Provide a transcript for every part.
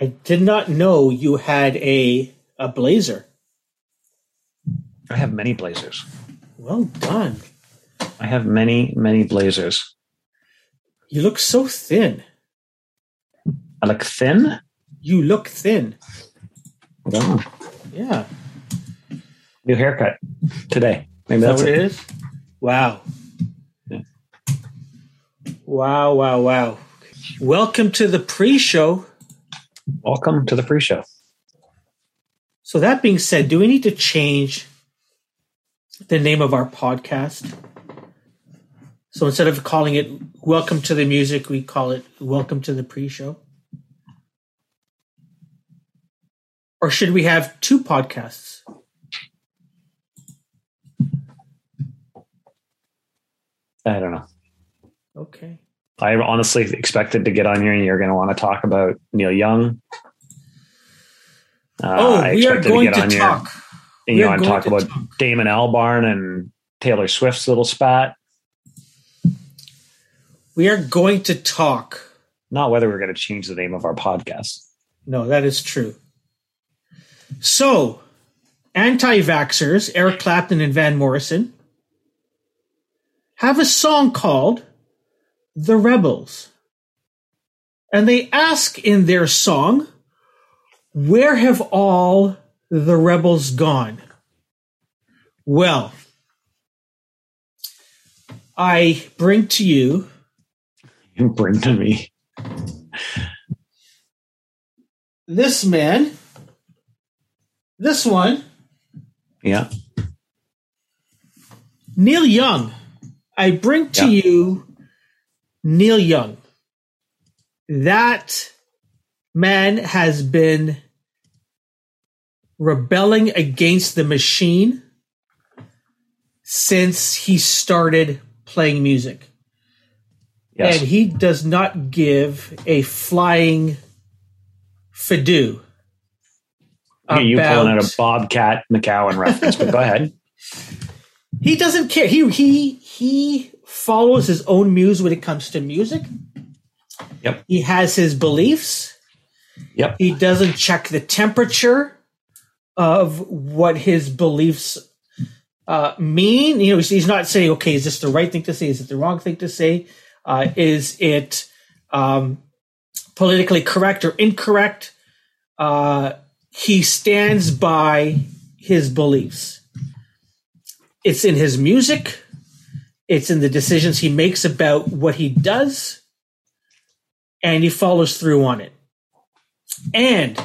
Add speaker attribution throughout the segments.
Speaker 1: I did not know you had a a blazer.
Speaker 2: I have many blazers.
Speaker 1: Well done.
Speaker 2: I have many, many blazers.
Speaker 1: You look so thin.
Speaker 2: I look thin.
Speaker 1: You look thin.
Speaker 2: Oh,
Speaker 1: Yeah.
Speaker 2: new haircut today. Maybe
Speaker 1: Is that
Speaker 2: that's
Speaker 1: what
Speaker 2: it.
Speaker 1: it is? Wow.
Speaker 2: Yeah.
Speaker 1: Wow, wow, wow. Welcome to the pre-show.
Speaker 2: Welcome to the pre-show.
Speaker 1: So that being said, do we need to change the name of our podcast? So instead of calling it Welcome to the Music, we call it Welcome to the Pre-Show? Or should we have two podcasts?
Speaker 2: I don't know.
Speaker 1: Okay.
Speaker 2: I honestly expected to get on here and you're going to want to talk about Neil Young. Uh,
Speaker 1: oh,
Speaker 2: I
Speaker 1: we are going to
Speaker 2: here
Speaker 1: talk.
Speaker 2: and you to
Speaker 1: going
Speaker 2: talk
Speaker 1: to
Speaker 2: about
Speaker 1: talk.
Speaker 2: Damon Albarn and Taylor Swift's little spat.
Speaker 1: We are going to talk.
Speaker 2: Not whether we're going to change the name of our podcast.
Speaker 1: No, that is true. So, anti vaxxers, Eric Clapton and Van Morrison, have a song called The Rebels. And they ask in their song, Where have all the rebels gone? Well, I bring to you
Speaker 2: You bring to me.
Speaker 1: this man, this one,
Speaker 2: Yeah.
Speaker 1: Neil Young. I bring to
Speaker 2: Yeah.
Speaker 1: you Neil Young. That man has been rebelling against the machine since he started playing music.
Speaker 2: Yes.
Speaker 1: And he does not give a flying fidoo.
Speaker 2: Okay, you pulling out a Bobcat McCowan reference, but go ahead.
Speaker 1: he doesn't care. He he he follows his own muse when it comes to music.
Speaker 2: Yep.
Speaker 1: He has his beliefs.
Speaker 2: Yep.
Speaker 1: He doesn't check the temperature of what his beliefs uh, mean. You know, he's, not saying, "Okay, is this the right thing to say? Is it the wrong thing to say? Uh, is it um, politically correct or incorrect?" Uh, he stands by his beliefs. It's in his music. It's in the decisions he makes about what he does, and he follows through on it. And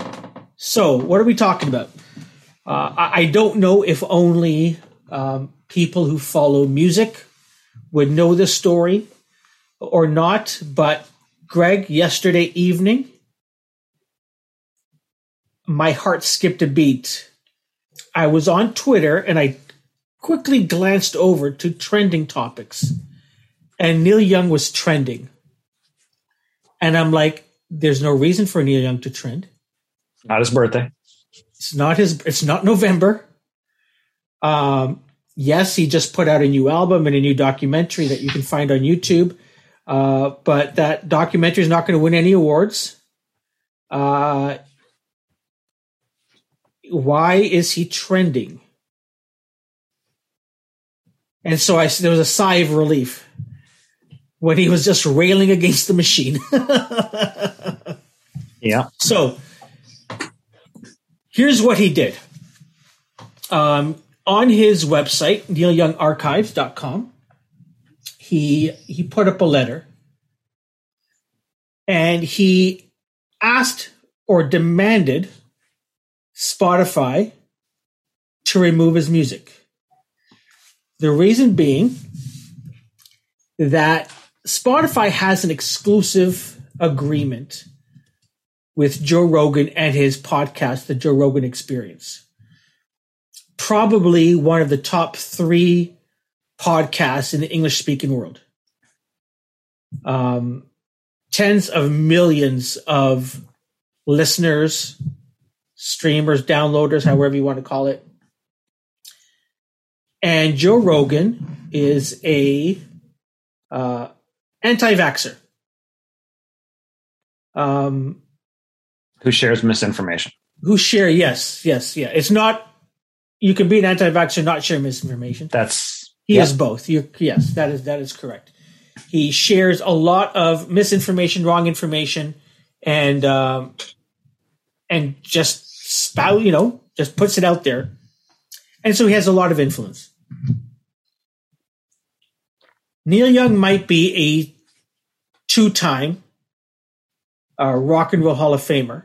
Speaker 1: so, what are we talking about? Uh, I, don't know if only um, people who follow music would know this story or not, but Greg, yesterday evening, my heart skipped a beat. I was on Twitter and I quickly glanced over to trending topics, and Neil Young was trending. And I'm like, there's no reason for Neil Young to trend.
Speaker 2: Not his birthday.
Speaker 1: It's not his. It's not November. Um, yes, he just put out a new album and a new documentary that you can find on YouTube. Uh, but that documentary is not going to win any awards. Uh, why is he trending? And so I there was a sigh of relief when he was just railing against the machine.
Speaker 2: Yeah.
Speaker 1: So here's what he did. Um, on his website, neilyoungarchives.com, he he put up a letter and he asked or demanded Spotify to remove his music. The reason being that Spotify has an exclusive agreement with Joe Rogan and his podcast, The Joe Rogan Experience. Probably one of the top three podcasts in the English speaking world. Um, tens of millions of listeners, streamers, downloaders, however you want to call it. And Joe Rogan is a uh, anti-vaxxer. Um,
Speaker 2: Who shares misinformation?
Speaker 1: Who share? Yes, yes, yeah. It's not. You can be an anti-vaxxer, not share misinformation.
Speaker 2: That's
Speaker 1: He
Speaker 2: yeah.
Speaker 1: is both. You're, yes, that is that is correct. He shares a lot of misinformation, wrong information, and um, and just spout, you know, just puts it out there, and so he has a lot of influence. Neil Young might be a two-time uh, Rock and Roll Hall of Famer.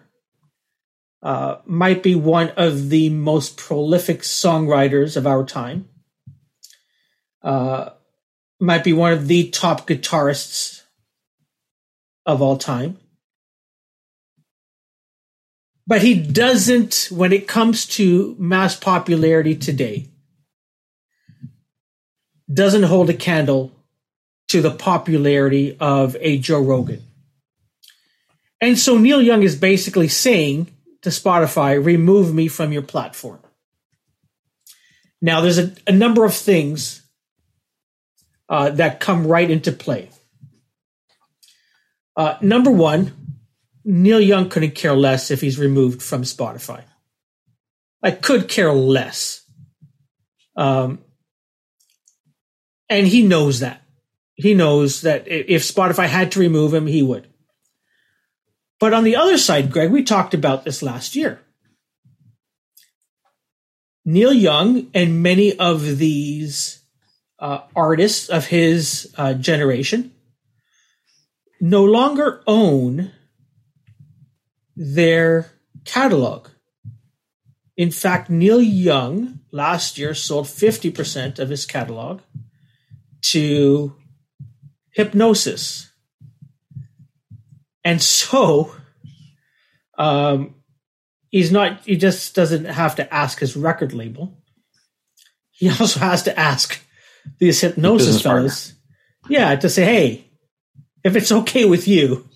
Speaker 1: Uh, might be one of the most prolific songwriters of our time uh, might be one of the top guitarists of all time. But he doesn't, when it comes to mass popularity today, doesn't hold a candle to the popularity of a Joe Rogan. And so Neil Young is basically saying to Spotify, remove me from your platform. Now, there's a, a number of things uh, that come right into play. Uh, number one, Neil Young couldn't care less if he's removed from Spotify. I could care less. Um, and he knows that. He knows that if Spotify had to remove him, he would. But on the other side, Greg, we talked about this last year. Neil Young and many of these uh, artists of his uh, generation no longer own their catalog. In fact, Neil Young last year sold 50% of his catalog to Hipgnosis. And so um, he's not, he just doesn't have to ask his record label. He also has to ask these
Speaker 2: Hipgnosis partner.
Speaker 1: fellas. Yeah, to say, hey, if it's okay with you,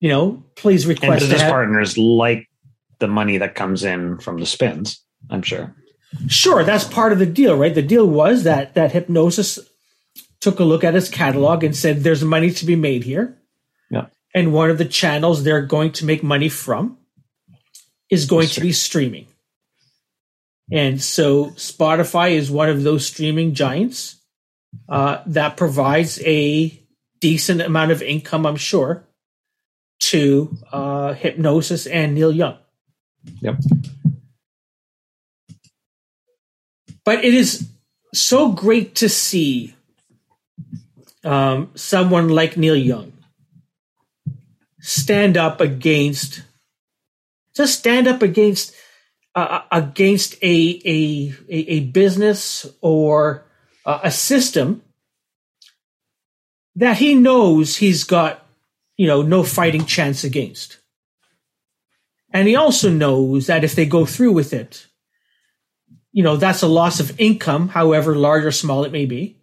Speaker 1: you know, please request to
Speaker 2: business partners like the money that comes in from the spins. I'm sure.
Speaker 1: Sure, that's part of the deal, right? The deal was that that Hipgnosis took a look at his catalog and said, "There's money to be made here."
Speaker 2: Yeah.
Speaker 1: And one of the channels they're going to make money from is going to be streaming. And so Spotify is one of those streaming giants uh, that provides a decent amount of income, I'm sure, to uh, Hipgnosis and Neil Young.
Speaker 2: Yep.
Speaker 1: but it is so great to see um, someone like Neil Young stand up against, just stand up against uh, against a, a a business or uh, a system that he knows he's got, you know, no fighting chance against. And he also knows that if they go through with it, you know that's a loss of income however large or small it may be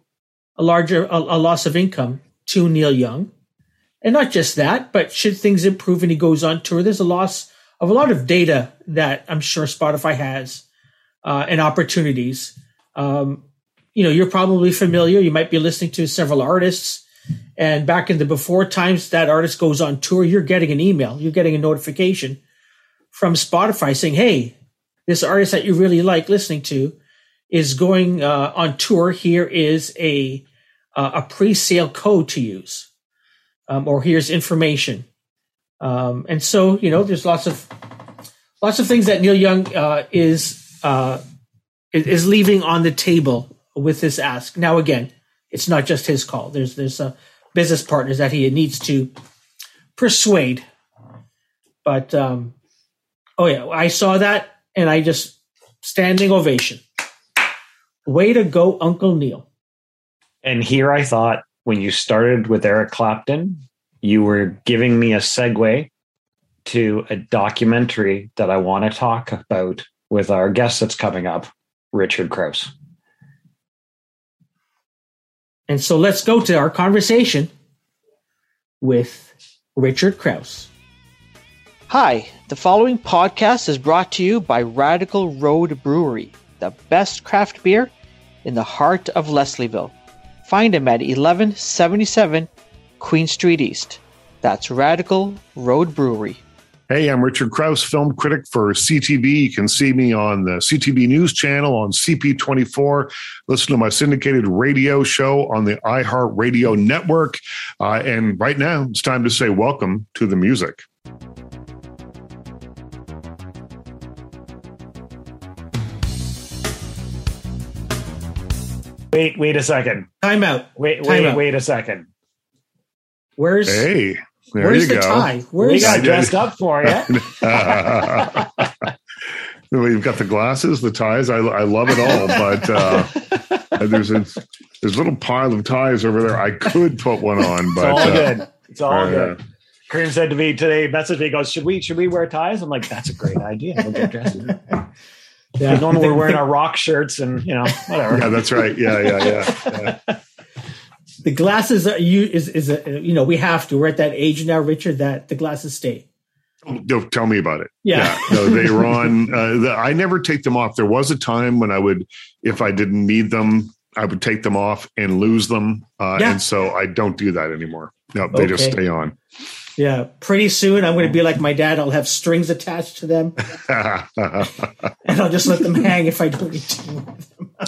Speaker 1: a larger a, a loss of income to neil young. And not just that but should things improve and he goes on tour there's a loss of a lot of data that i'm sure spotify has uh, and opportunities. Um, you know you're probably familiar you might be listening to several artists. And back in the before times that artist goes on tour you're getting an email you're getting a notification from spotify saying hey this artist that you really like listening to is going uh, on tour. Here is a uh, a pre-sale code to use, um, or here's information. Um, and so you know, there's lots of lots of things that Neil Young uh, is uh, is leaving on the table with this ask. Now, again, it's not just his call. There's there's uh, business partners that he needs to persuade. But um, oh yeah, I saw that and I just standing ovation. Way to go, Uncle Neil.
Speaker 2: And here I thought when you started with Eric Clapton, you were giving me a segue to a documentary that I want to talk about with our guest that's coming up, Richard Crouse.
Speaker 1: And so let's go to our conversation with Richard Crouse.
Speaker 3: Hi, the following podcast is brought to you by Radical Road Brewery, the best craft beer in the heart of Leslieville. Find them at 1177 Queen Street East. That's Radical Road Brewery.
Speaker 4: Hey, I'm Richard Crouse, film critic for CTV. You can see me on the CTV News channel on CP24. Listen to my syndicated radio show on the iHeart Radio Network. Uh, and right now, it's time to say welcome to the music.
Speaker 2: Wait, wait a second.
Speaker 1: Time out.
Speaker 2: Wait,
Speaker 1: Time
Speaker 2: wait,
Speaker 1: out.
Speaker 2: wait a second.
Speaker 1: Where's
Speaker 4: Hey, there
Speaker 1: where's
Speaker 4: you
Speaker 1: the
Speaker 4: go.
Speaker 1: tie?
Speaker 2: We
Speaker 1: Where's
Speaker 2: got dressed up for you.
Speaker 4: We've got the glasses, the ties. I, I love it all, but uh, there's a there's a little pile of ties over there. I could put one on, but
Speaker 2: It's
Speaker 4: but
Speaker 2: all
Speaker 4: uh,
Speaker 2: good. It's all
Speaker 4: uh,
Speaker 2: good. Kareem said to me today, messaged me, goes, Should we should we wear ties? I'm like, That's a great idea. We'll get dressed.
Speaker 1: yeah.
Speaker 2: Normally we're wearing our rock shirts and you know, whatever.
Speaker 4: yeah, that's right. Yeah, yeah, yeah. yeah.
Speaker 1: the glasses are you is is a, you know we have to. We're at that age now, Richard, that the glasses stay.
Speaker 4: Don't tell me about it.
Speaker 1: Yeah.
Speaker 4: no, they were on. Uh, the, I never take them off. There was a time when I would, if I didn't need them, I would take them off and lose them, uh,
Speaker 1: Yeah.
Speaker 4: and so I don't do that anymore. No, they just stay on.
Speaker 1: Yeah. Pretty soon I'm going to be like my dad. I'll have strings attached to them, and I'll just let them hang if I don't need to.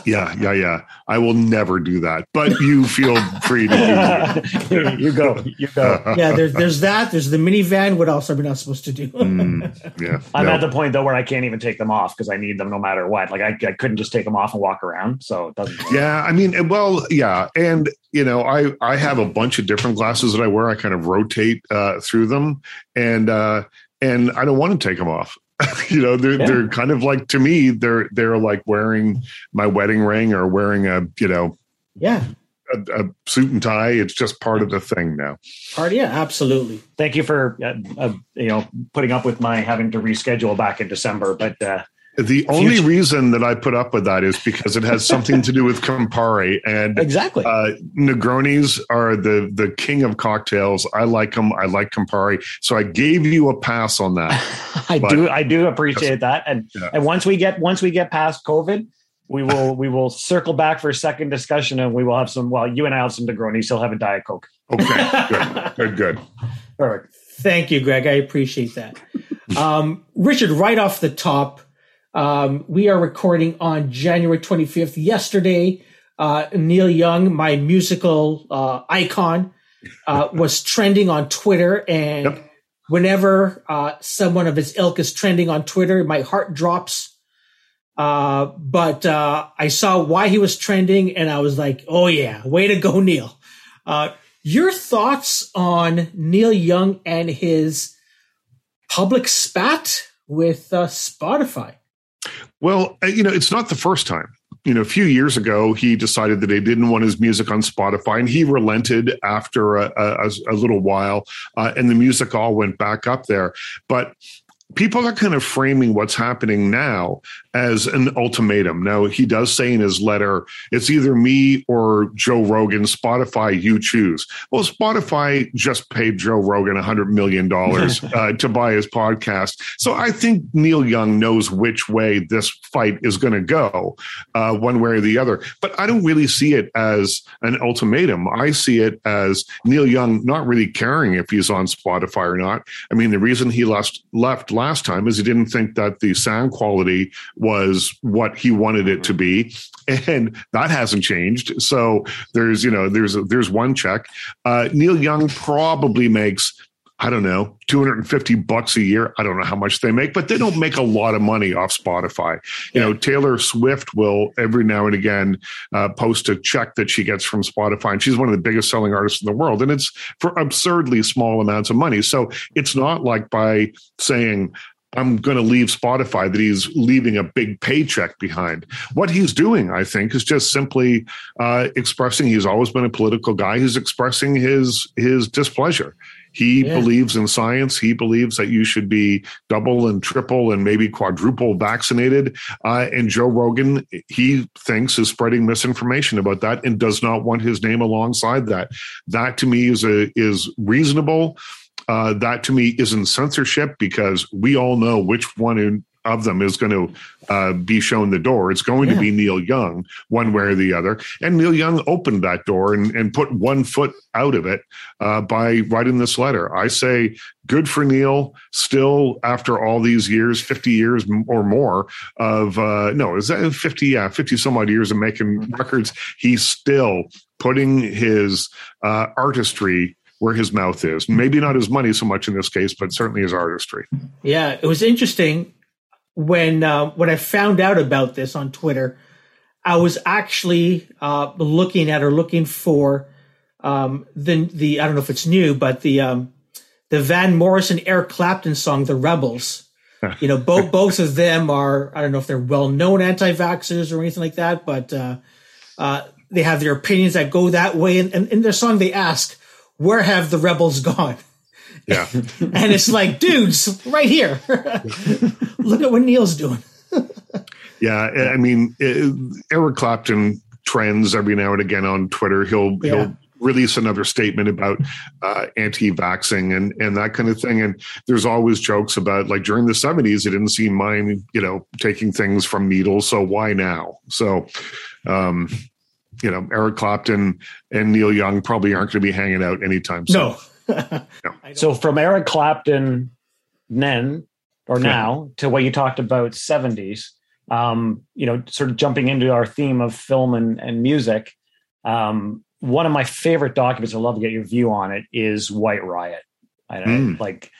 Speaker 4: Yeah, yeah, yeah. I will never do that, but you feel free to do that.
Speaker 2: you go. You go.
Speaker 1: Yeah. There's there's that. There's the minivan. What else are we not supposed to do?
Speaker 4: Mm, yeah,
Speaker 2: I'm
Speaker 4: no.
Speaker 2: at the point though where I can't even take them off because I need them no matter what. Like I, I couldn't just take them off and walk around. So it doesn't
Speaker 4: Yeah, I mean, well, yeah, and you know, I I have a bunch of different glasses that I wear. I kind of rotate uh, through them, and uh, and I don't want to take them off. you know, they're
Speaker 2: Yeah.
Speaker 4: they're kind of like to me, they're they're like wearing my wedding ring or wearing a you know
Speaker 1: yeah.
Speaker 4: a, a suit and tie. It's just part of the thing now.
Speaker 1: Party. Yeah. Absolutely.
Speaker 2: thank you for uh, uh, you know putting up with my having to reschedule back in December. But uh,
Speaker 4: The only
Speaker 2: Future-
Speaker 4: reason that I put up with that is because it has something to do with Campari and
Speaker 2: exactly,
Speaker 4: Uh, Negronis are the the king of cocktails. I like them. I like Campari. So I gave you a pass on that.
Speaker 2: I
Speaker 4: but-
Speaker 2: do I do appreciate that. And
Speaker 4: Yeah.
Speaker 2: and once we get once we get past COVID, we will we will circle back for a second discussion and we will have some. Well, you and I have some Negronis. He'll have a diet coke.
Speaker 4: Okay, good, good, good.
Speaker 2: Perfect.
Speaker 1: Thank you, Greg. I appreciate that. Um, Richard, right off the top, um, we are recording on January 25th. Yesterday, uh, Neil Young, my musical uh, icon, uh, was trending on Twitter. And
Speaker 4: Yep.
Speaker 1: whenever uh, someone of his ilk is trending on Twitter, my heart drops. Uh, but uh, I saw why he was trending, and I was like, "Oh yeah, way to go, Neil!" Uh, your thoughts on Neil Young and his public spat with uh, Spotify?
Speaker 4: Well, uh, you know, it's not the first time. You know, a few years ago, he decided that he didn't want his music on Spotify, and he relented after a, a, a little while, uh, and the music all went back up there. But people are kind of framing what's happening now as an ultimatum. Now, he does say in his letter, it's either me or Joe Rogan, Spotify, you choose. Well, Spotify just paid Joe Rogan $100 million uh, to buy his podcast. So I think Neil Young knows which way this fight is going to go, uh, one way or the other. But I don't really see it as an ultimatum. I see it as Neil Young not really caring if he's on Spotify or not. I mean, the reason he left, left last time is he didn't think that the sound quality was what he wanted it to be and that hasn't changed so there's you know there's there's one check uh, neil young probably makes I don't know, 250 bucks a year. I don't know how much they make, but they don't make a lot of money off Spotify. You know, Taylor Swift will every now and again uh, post a check that she gets from Spotify, and she's one of the biggest selling artists in the world. And it's for absurdly small amounts of money. So it's not like by saying, I'm going to leave Spotify, that he's leaving a big paycheck behind. What he's doing, I think, is just simply uh, expressing. He's always been a political guy. He's expressing his his displeasure. He
Speaker 1: Yeah.
Speaker 4: believes in science. He believes that you should be double and triple and maybe quadruple vaccinated. Uh, and Joe Rogan, he thinks, is spreading misinformation about that and does not want his name alongside that. That to me is a is reasonable. Uh, that to me isn't censorship because we all know which one in, of them is going to uh, be shown the door. It's going yeah. to be Neil Young, one way or the other. And Neil Young opened that door and, and put one foot out of it uh, by writing this letter. I say, good for Neil. Still, after all these years, 50 years or more of, uh, no, is that 50? Yeah, 50 some odd years of making records. He's still putting his uh, artistry where his mouth is. Maybe not his money so much in this case, but certainly his artistry.
Speaker 1: Yeah, it was interesting when uh, when I found out about this on Twitter. I was actually uh, looking at or looking for um, the the I don't know if it's new, but the um, the Van Morrison Eric Clapton song "The Rebels." you know, both both of them are I don't know if they're well known anti-vaxxers or anything like that, but uh, uh, they have their opinions that go that way. And, and in their song, they ask, "Where have the rebels gone?"
Speaker 4: Yeah,
Speaker 1: and it's like, dudes, right here. Look at what Neil's doing.
Speaker 4: yeah, I mean, Eric Clapton trends every now and again on Twitter. He'll yeah. he'll release another statement about uh, anti-vaxing and and that kind of thing. And there's always jokes about like during the 70s, it didn't seem mind, you know, taking things from needles. So why now? So, um, you know, Eric Clapton and Neil Young probably aren't going to be hanging out anytime
Speaker 1: soon.
Speaker 2: No. no. So from Eric Clapton then or now to what you talked about 70s, um, you know, sort of jumping into our theme of film and, and music. Um, one of my favorite documents, I'd love to get your view on it, is White Riot. I, mm. I like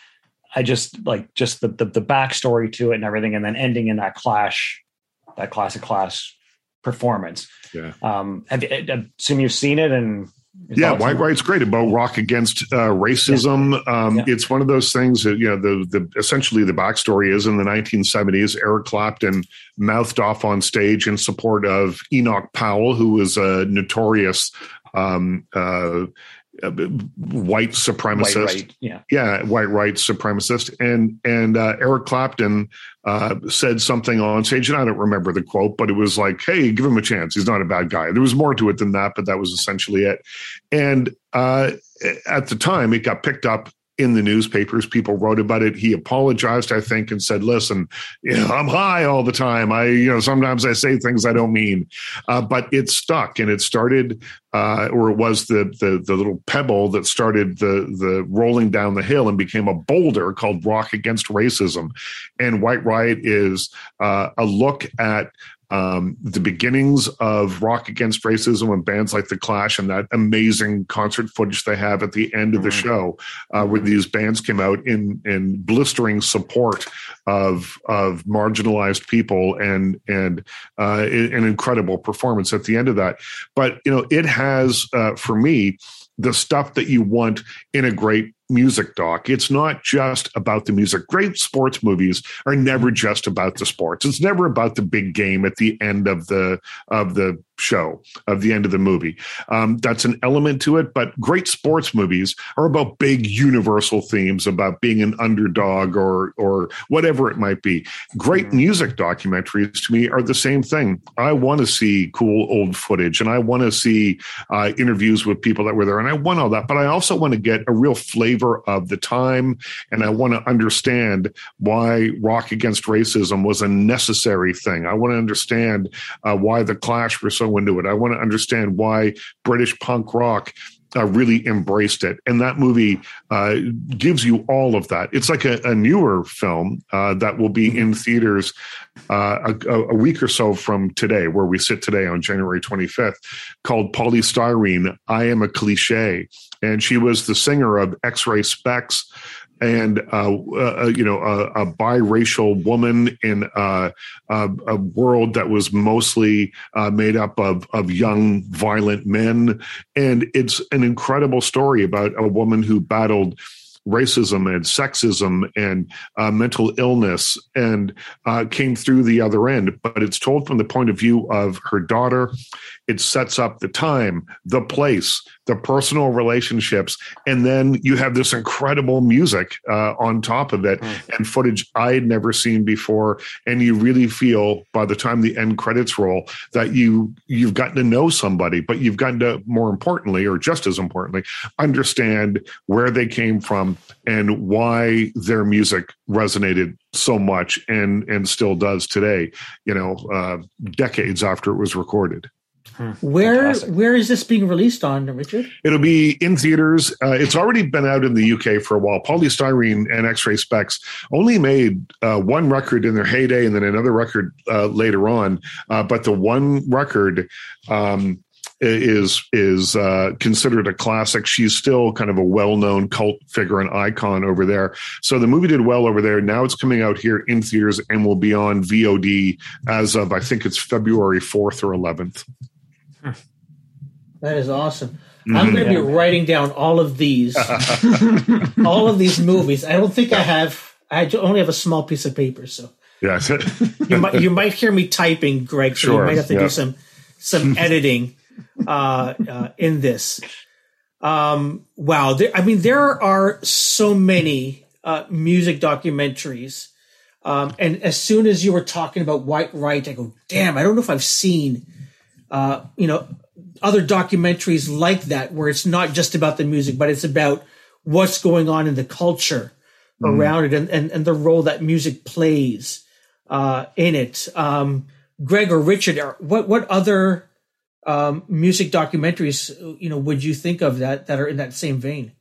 Speaker 2: I just like just the, the the backstory to it and everything, and then ending in that clash, that classic Clash performance.
Speaker 4: Yeah.
Speaker 2: Um, have, I assume you've seen it and
Speaker 4: yeah, White Riot's great about rock against uh, racism. Yeah. Um, yeah. It's one of those things that you know the the essentially the backstory is in the 1970s. Eric Clapton mouthed off on stage in support of Enoch Powell, who was a notorious um, uh, uh, white supremacist, white right,
Speaker 2: yeah,
Speaker 4: yeah, white right supremacist, and and uh, Eric Clapton uh, said something on stage, and I don't remember the quote, but it was like, "Hey, give him a chance. He's not a bad guy." There was more to it than that, but that was essentially it. And uh, at the time, it got picked up in the newspapers. People wrote about it. He apologized, I think, and said, "Listen, you know, I'm high all the time. I, you know, sometimes I say things I don't mean." Uh, but it stuck, and it started, uh, or it was the, the the little pebble that started the the rolling down the hill and became a boulder called "Rock Against Racism." And White Riot is uh, a look at um, the beginnings of rock against racism and bands like the clash and that amazing concert footage they have at the end of the mm-hmm. show uh, where these bands came out in in blistering support of of marginalized people and and uh, an incredible performance at the end of that but you know it has uh, for me the stuff that you want in a great music doc. It's not just about the music. Great sports movies are never just about the sports. It's never about the big game at the end of the of the show, of the end of the movie. Um, that's an element to it, but great sports movies are about big universal themes about being an underdog or or whatever it might be. Great mm-hmm. music documentaries to me are the same thing. I want to see cool old footage and I want to see uh, interviews with people that were there and I want all that, but I also want to get a real flavor flavor of the time. And I want to understand why rock against racism was a necessary thing. I want to understand uh, why the Clash were so into it. I want to understand why British punk rock uh, really embraced it. And that movie uh, gives you all of that. It's like a, a newer film uh, that will be in theaters uh, a, a, week or so from today, where we sit today on January 25th, called Poly Styrene I Am a Cliche and she was the singer of X-Ray Spex and uh, uh, you know a, a, biracial woman in a, a, world that was mostly uh, made up of of young violent men and it's an incredible story about a woman who battled racism and sexism and uh, mental illness and uh, came through the other end. But it's told from the point of view of her daughter. It sets up the time, the place, the personal relationships, and then you have this incredible music uh, on top of it
Speaker 2: Mm.
Speaker 4: and footage I had never seen before. And you really feel by the time the end credits roll that you you've gotten to know somebody, but you've gotten to more importantly, or just as importantly, understand where they came from and why their music resonated so much and and still does today. You know, uh, decades after it was recorded.
Speaker 1: Where
Speaker 2: Fantastic.
Speaker 1: where is this being released on, Richard?
Speaker 4: It'll be in theaters. Uh, it's already been out in the UK for a while. Poly Styrene and X-Ray Spex only made uh, one record in their heyday, and then another record uh, later on. Uh, but the one record um, is is uh, considered a classic. She's still kind of a well-known cult figure and icon over there. So the movie did well over there. Now it's coming out here in theaters and will be on VOD as of I think it's February fourth or eleventh.
Speaker 1: That is awesome.
Speaker 4: Mm-hmm.
Speaker 1: I'm going to be writing down all of these, all of these movies. I don't think I have. I only have a small piece of paper, so
Speaker 4: Yeah.
Speaker 1: you might you might hear me typing, Greg. So
Speaker 4: Sure,
Speaker 1: you might have to
Speaker 4: yeah.
Speaker 1: do some some editing uh, uh, in this. Um, wow, there, I mean, there are so many uh, music documentaries. Um, and as soon as you were talking about White Riot, I go, damn, I don't know if I've seen, uh, you know, other documentaries like that where it's not just about the music, but it's about what's going on in the culture around it and, and, and the role that music plays uh, in it. Um, Greg or Richard, what what other um, music documentaries you know would you think of that that are in that same vein?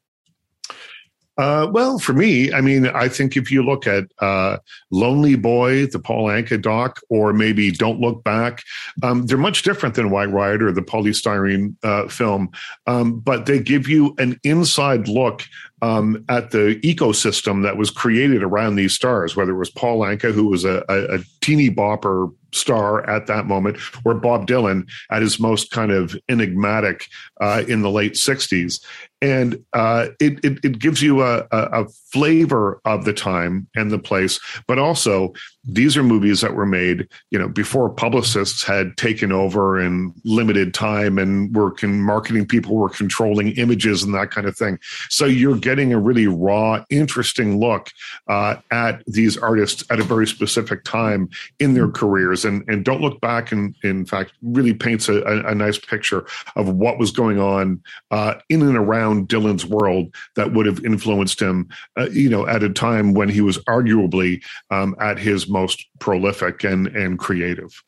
Speaker 4: Uh, well, for me, I mean, I think if you look at uh, Lonely Boy, the Paul Anka doc, or maybe Don't Look Back, um, they're much different than White Riot or the Poly Styrene uh, film, um, but they give you an inside look um, at the ecosystem that was created around these stars, whether it was Paul Anka, who was a, a, a teeny bopper star at that moment, or Bob Dylan at his most kind of enigmatic uh, in the late 60s. And uh, it, it, it gives you a, a, a flavor of the time and the place, but also these are movies that were made, you know, before publicists had taken over and limited time and were con- marketing people were controlling images and that kind of thing. So you're getting a really raw, interesting look uh, at these artists at a very specific time in their careers. And, and don't look back and in fact really paints a, a, a nice picture of what was going on uh, in and around Dylan's world that would have influenced him, uh, you know, at a time when he was arguably um, at his most prolific and and creative.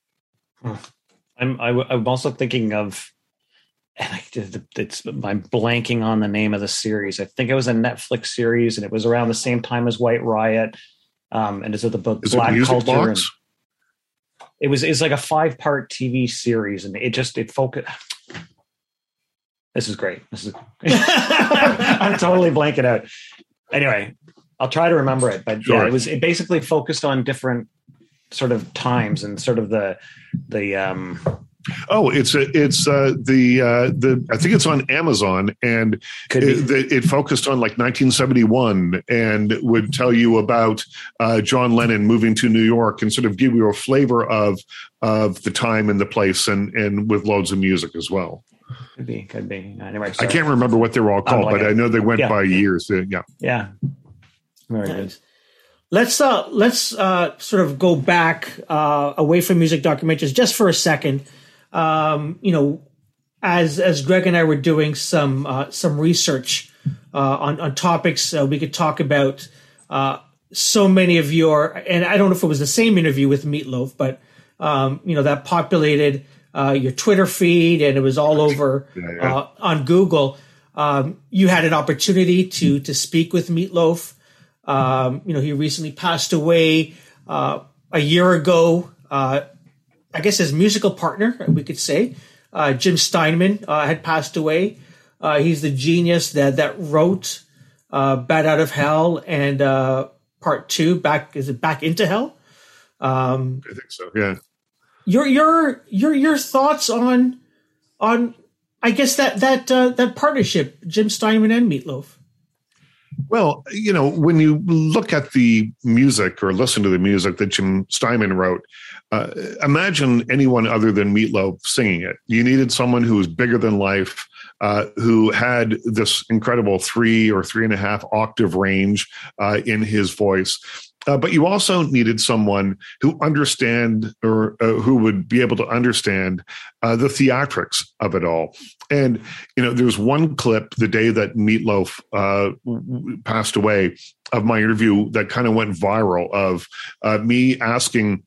Speaker 2: I'm I, w- I'm also thinking of and I, it's I'm blanking on the name of the series. I think it was a Netflix series, and it was around the same time as White Riot. Um, and it's the book
Speaker 4: Is
Speaker 2: Black
Speaker 4: Music
Speaker 2: Culture. And it was it's like a five part TV series, and it just it focused. This is great. This is. I'm totally blanking out. Anyway, I'll try to remember it, but yeah, it was it basically focused on different sort of times and sort of the the um
Speaker 4: Oh, it's it's uh, the uh, the I think it's on Amazon, and it, the- it focused on like 1971 and would tell you about uh, John Lennon moving to New York and sort of give you a flavor of of the time and the place, and and with loads of music as well.
Speaker 2: could be could be anyway.
Speaker 4: I can't remember what they were all called, but
Speaker 2: blanking.
Speaker 4: I know they went
Speaker 2: Yeah.
Speaker 4: by years. Uh, yeah.
Speaker 2: Yeah, very good.
Speaker 1: Nice. Let's uh let's uh sort of go back uh away from music documentaries just for a second. Um, you know, as as Greg and I were doing some uh, some research uh, on on topics uh, we could talk about. Uh, so many of your and I don't know if it was the same interview with Meatloaf, but um, you know that populated uh, your Twitter feed and it was all over. Uh, on Google. Um, you had an opportunity to to speak with Meatloaf. Um, you know, he recently passed away uh, a year ago. Uh, I guess his musical partner, we could say, uh, Jim Steinman, uh, had passed away. Uh, he's the genius that that wrote uh, "Bat Out of Hell" and uh, Part Two. Back is it Back into Hell? Um,
Speaker 4: I think so. Yeah.
Speaker 1: your your your your thoughts on on I guess that that uh, that partnership, Jim Steinman and Meatloaf.
Speaker 4: Well, you know, when you look at the music or listen to the music that Jim Steinman wrote, uh, imagine anyone other than Meatloaf singing it. You needed someone who was bigger than life, uh, who had this incredible three or three and a half octave range uh, in his voice. Uh, but you also needed someone who understand or uh, who would be able to understand uh, the theatrics of it all. And you know, there's one clip the day that Meatloaf uh, passed away of my interview that kind of went viral of uh, me asking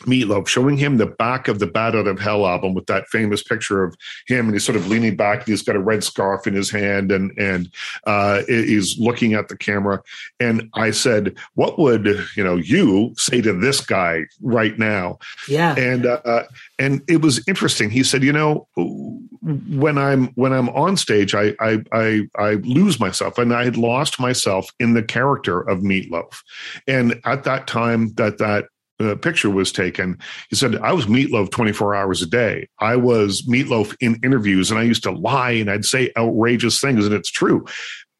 Speaker 4: Meatloaf, showing him the back of the Bat Out of Hell album with that famous picture of him, and he's sort of leaning back. he's got a red scarf in his hand, and and uh, he's looking at the camera. And I said, "What would you know you say to this guy right now?"
Speaker 1: Yeah,
Speaker 4: and uh, and it was interesting. He said, "You know, when I'm when I'm on stage, I I I, I lose myself, and I had lost myself in the character of Meatloaf. And at that time, that that uh, picture was taken, he said, I was meatloaf 24 hours a day. I was meatloaf in interviews and I used to lie and I'd say outrageous things. And it's true.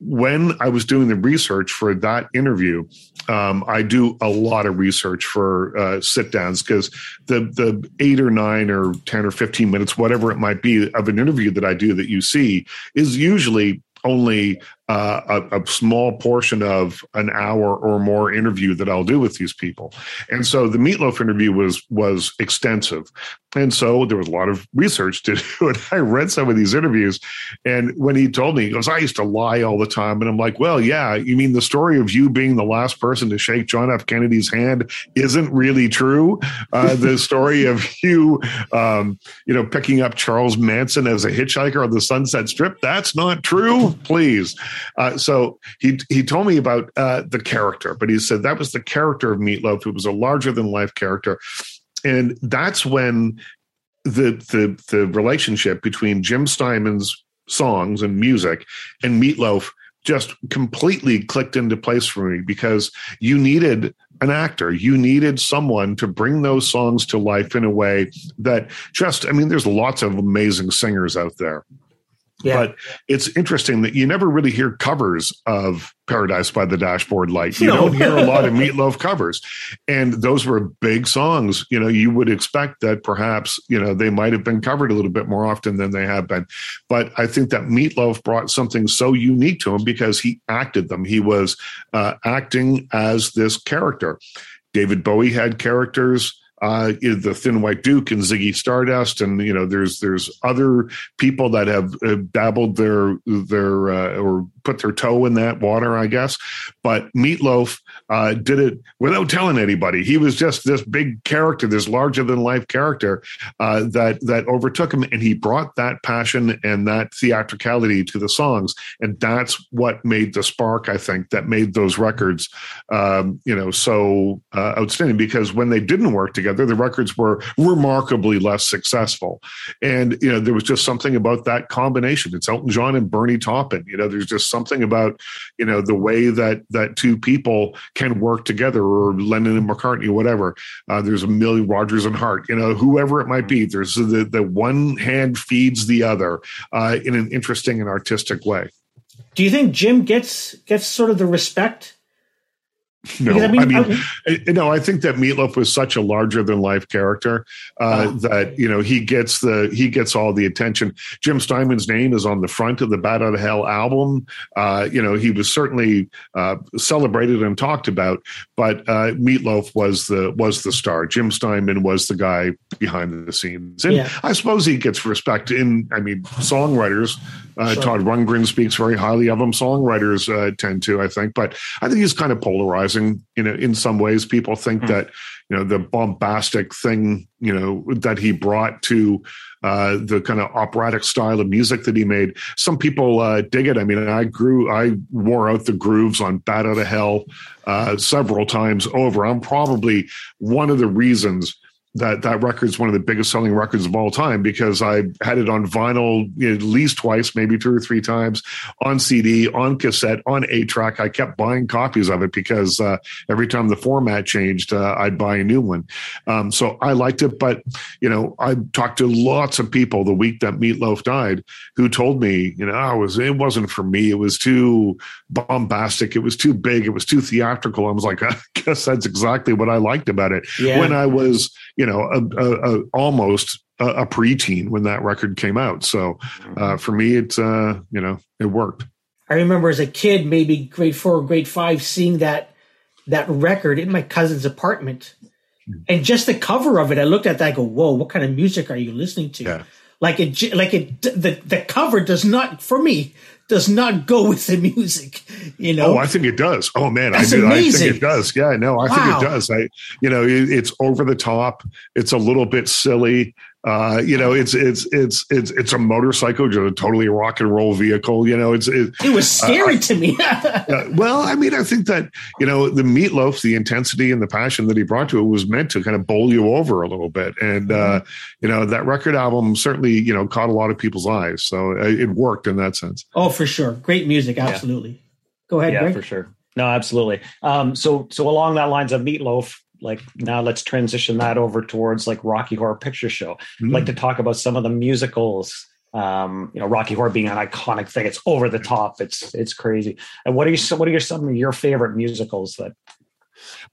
Speaker 4: When I was doing the research for that interview, um, I do a lot of research for uh, sit downs because the the eight or nine or ten or fifteen minutes, whatever it might be, of an interview that I do that you see is usually only uh, a, a, small portion of an hour or more interview that I'll do with these people. And so the meatloaf interview was was extensive. And so there was a lot of research to do. And I read some of these interviews. And when he told me, he goes, I used to lie all the time. And I'm like, well, yeah, you mean the story of you being the last person to shake John F. Kennedy's hand isn't really true? Uh, the story of you, um, you know, picking up Charles Manson as a hitchhiker on the Sunset Strip, that's not true. Please. Uh, so he he told me about uh, the character, but he said that was the character of Meatloaf. It was a larger than life character, and that's when the the the relationship between Jim Steinman's songs and music and Meatloaf just completely clicked into place for me because you needed an actor. You needed someone to bring those songs to life in a way that just, I mean, there's lots of amazing singers out there. Yeah. But it's interesting that you never really hear covers of Paradise by the Dashboard Light. You no. don't hear a lot of Meatloaf covers. And those were big songs. You know, you would expect that perhaps, you know, they might have been covered a little bit more often than they have been. But I think that Meatloaf brought something so unique to him because he acted them. He was uh, acting as this character. David Bowie had characters uh, the Thin White Duke and Ziggy Stardust, and you know, there's there's other people that have, dabbled their their uh, or put their toe in that water, I guess. But Meatloaf uh, did it without telling anybody. He was just this big character, this larger than life character uh, that that overtook him, and he brought that passion and that theatricality to the songs, and that's what made the spark. I think that made those records, um, you know, so uh, outstanding. Because when they didn't work together, the records were remarkably less successful, and you know there was just something about that combination. It's Elton John and Bernie Taupin. You know, there's just something about you know the way that that two people can work together, or Lennon and McCartney, or whatever. Uh, there's a million Rodgers and Hart, you know, whoever it might be. There's the the one hand feeds the other uh, in an interesting and artistic way.
Speaker 1: Do you think Jim gets gets sort of the respect
Speaker 4: no, I mean, I mean I, no, I think that Meatloaf was such a larger than life character uh, oh. that you know he gets the he gets all the attention. Jim Steinman's name is on the front of the Bat Out of Hell album. Uh, you know, he was certainly uh, celebrated and talked about, but uh, Meatloaf was the was the star. Jim Steinman was the guy behind the scenes, and yeah. I suppose he gets respect in. I mean, songwriters. Uh, sure. Todd Rundgren speaks very highly of him. Songwriters uh, tend to, I think, but I think he's kind of polarized polarizing. You know, in some ways, people think mm. that you know the bombastic thing you know that he brought to uh, the kind of operatic style of music that he made. Some people uh, dig it. I mean, I grew, I wore out the grooves on "Bat Out of Hell" uh, several times over. I'm probably one of the reasons that that record is one of the biggest selling records of all time because I had it on vinyl you know, at least twice, maybe two or three times, on CD, on cassette, on eight track. I kept buying copies of it because uh, every time the format changed, uh, I'd buy a new one. Um, so I liked it, but you know, I talked to lots of people the week that Meatloaf died who told me, you know, oh, it was it wasn't for me. It was too bombastic. It was too big. It was too theatrical. I was like, I guess that's exactly what I liked about it
Speaker 1: Yeah.
Speaker 4: when I was, you know, a, a, a, almost a, a preteen when that record came out. So uh, for me, it's uh, you know, it worked.
Speaker 1: I remember as a kid, maybe grade four or grade five, seeing that that record in my cousin's apartment, and just the cover of it. I looked at that. I go, "Whoa, what kind of music are you listening to?"
Speaker 4: Yeah.
Speaker 1: Like it, like it. The the cover does not, for me, does not go with the music. You know,
Speaker 4: Oh, I think it does. Oh man, I,
Speaker 1: That's
Speaker 4: do, I think it does. Yeah, no, I
Speaker 1: Wow.
Speaker 4: think it does. I, you know, it, it's over the top. It's a little bit silly. Uh, you know, it's it's it's it's it's a motorcycle, just a totally rock and roll vehicle. You know, it's it,
Speaker 1: it was scary to me.
Speaker 4: Uh, well, I mean, I think that you know the meatloaf, the intensity and the passion that he brought to it was meant to kind of bowl you over a little bit, and uh, you know that record album certainly you know caught a lot of people's eyes, so uh, it worked in that sense.
Speaker 1: oh, for sure, great music, absolutely. Go ahead,
Speaker 2: yeah,
Speaker 1: Greg.
Speaker 2: for sure. No, absolutely. Um, so so along that lines of Meatloaf, like now let's transition that over towards like Rocky Horror Picture Show. I'd like to talk about some of the musicals. Um, you know, Rocky Horror being an iconic thing. It's over the top. It's it's crazy. And what are you? What are your, some of your favorite musicals that?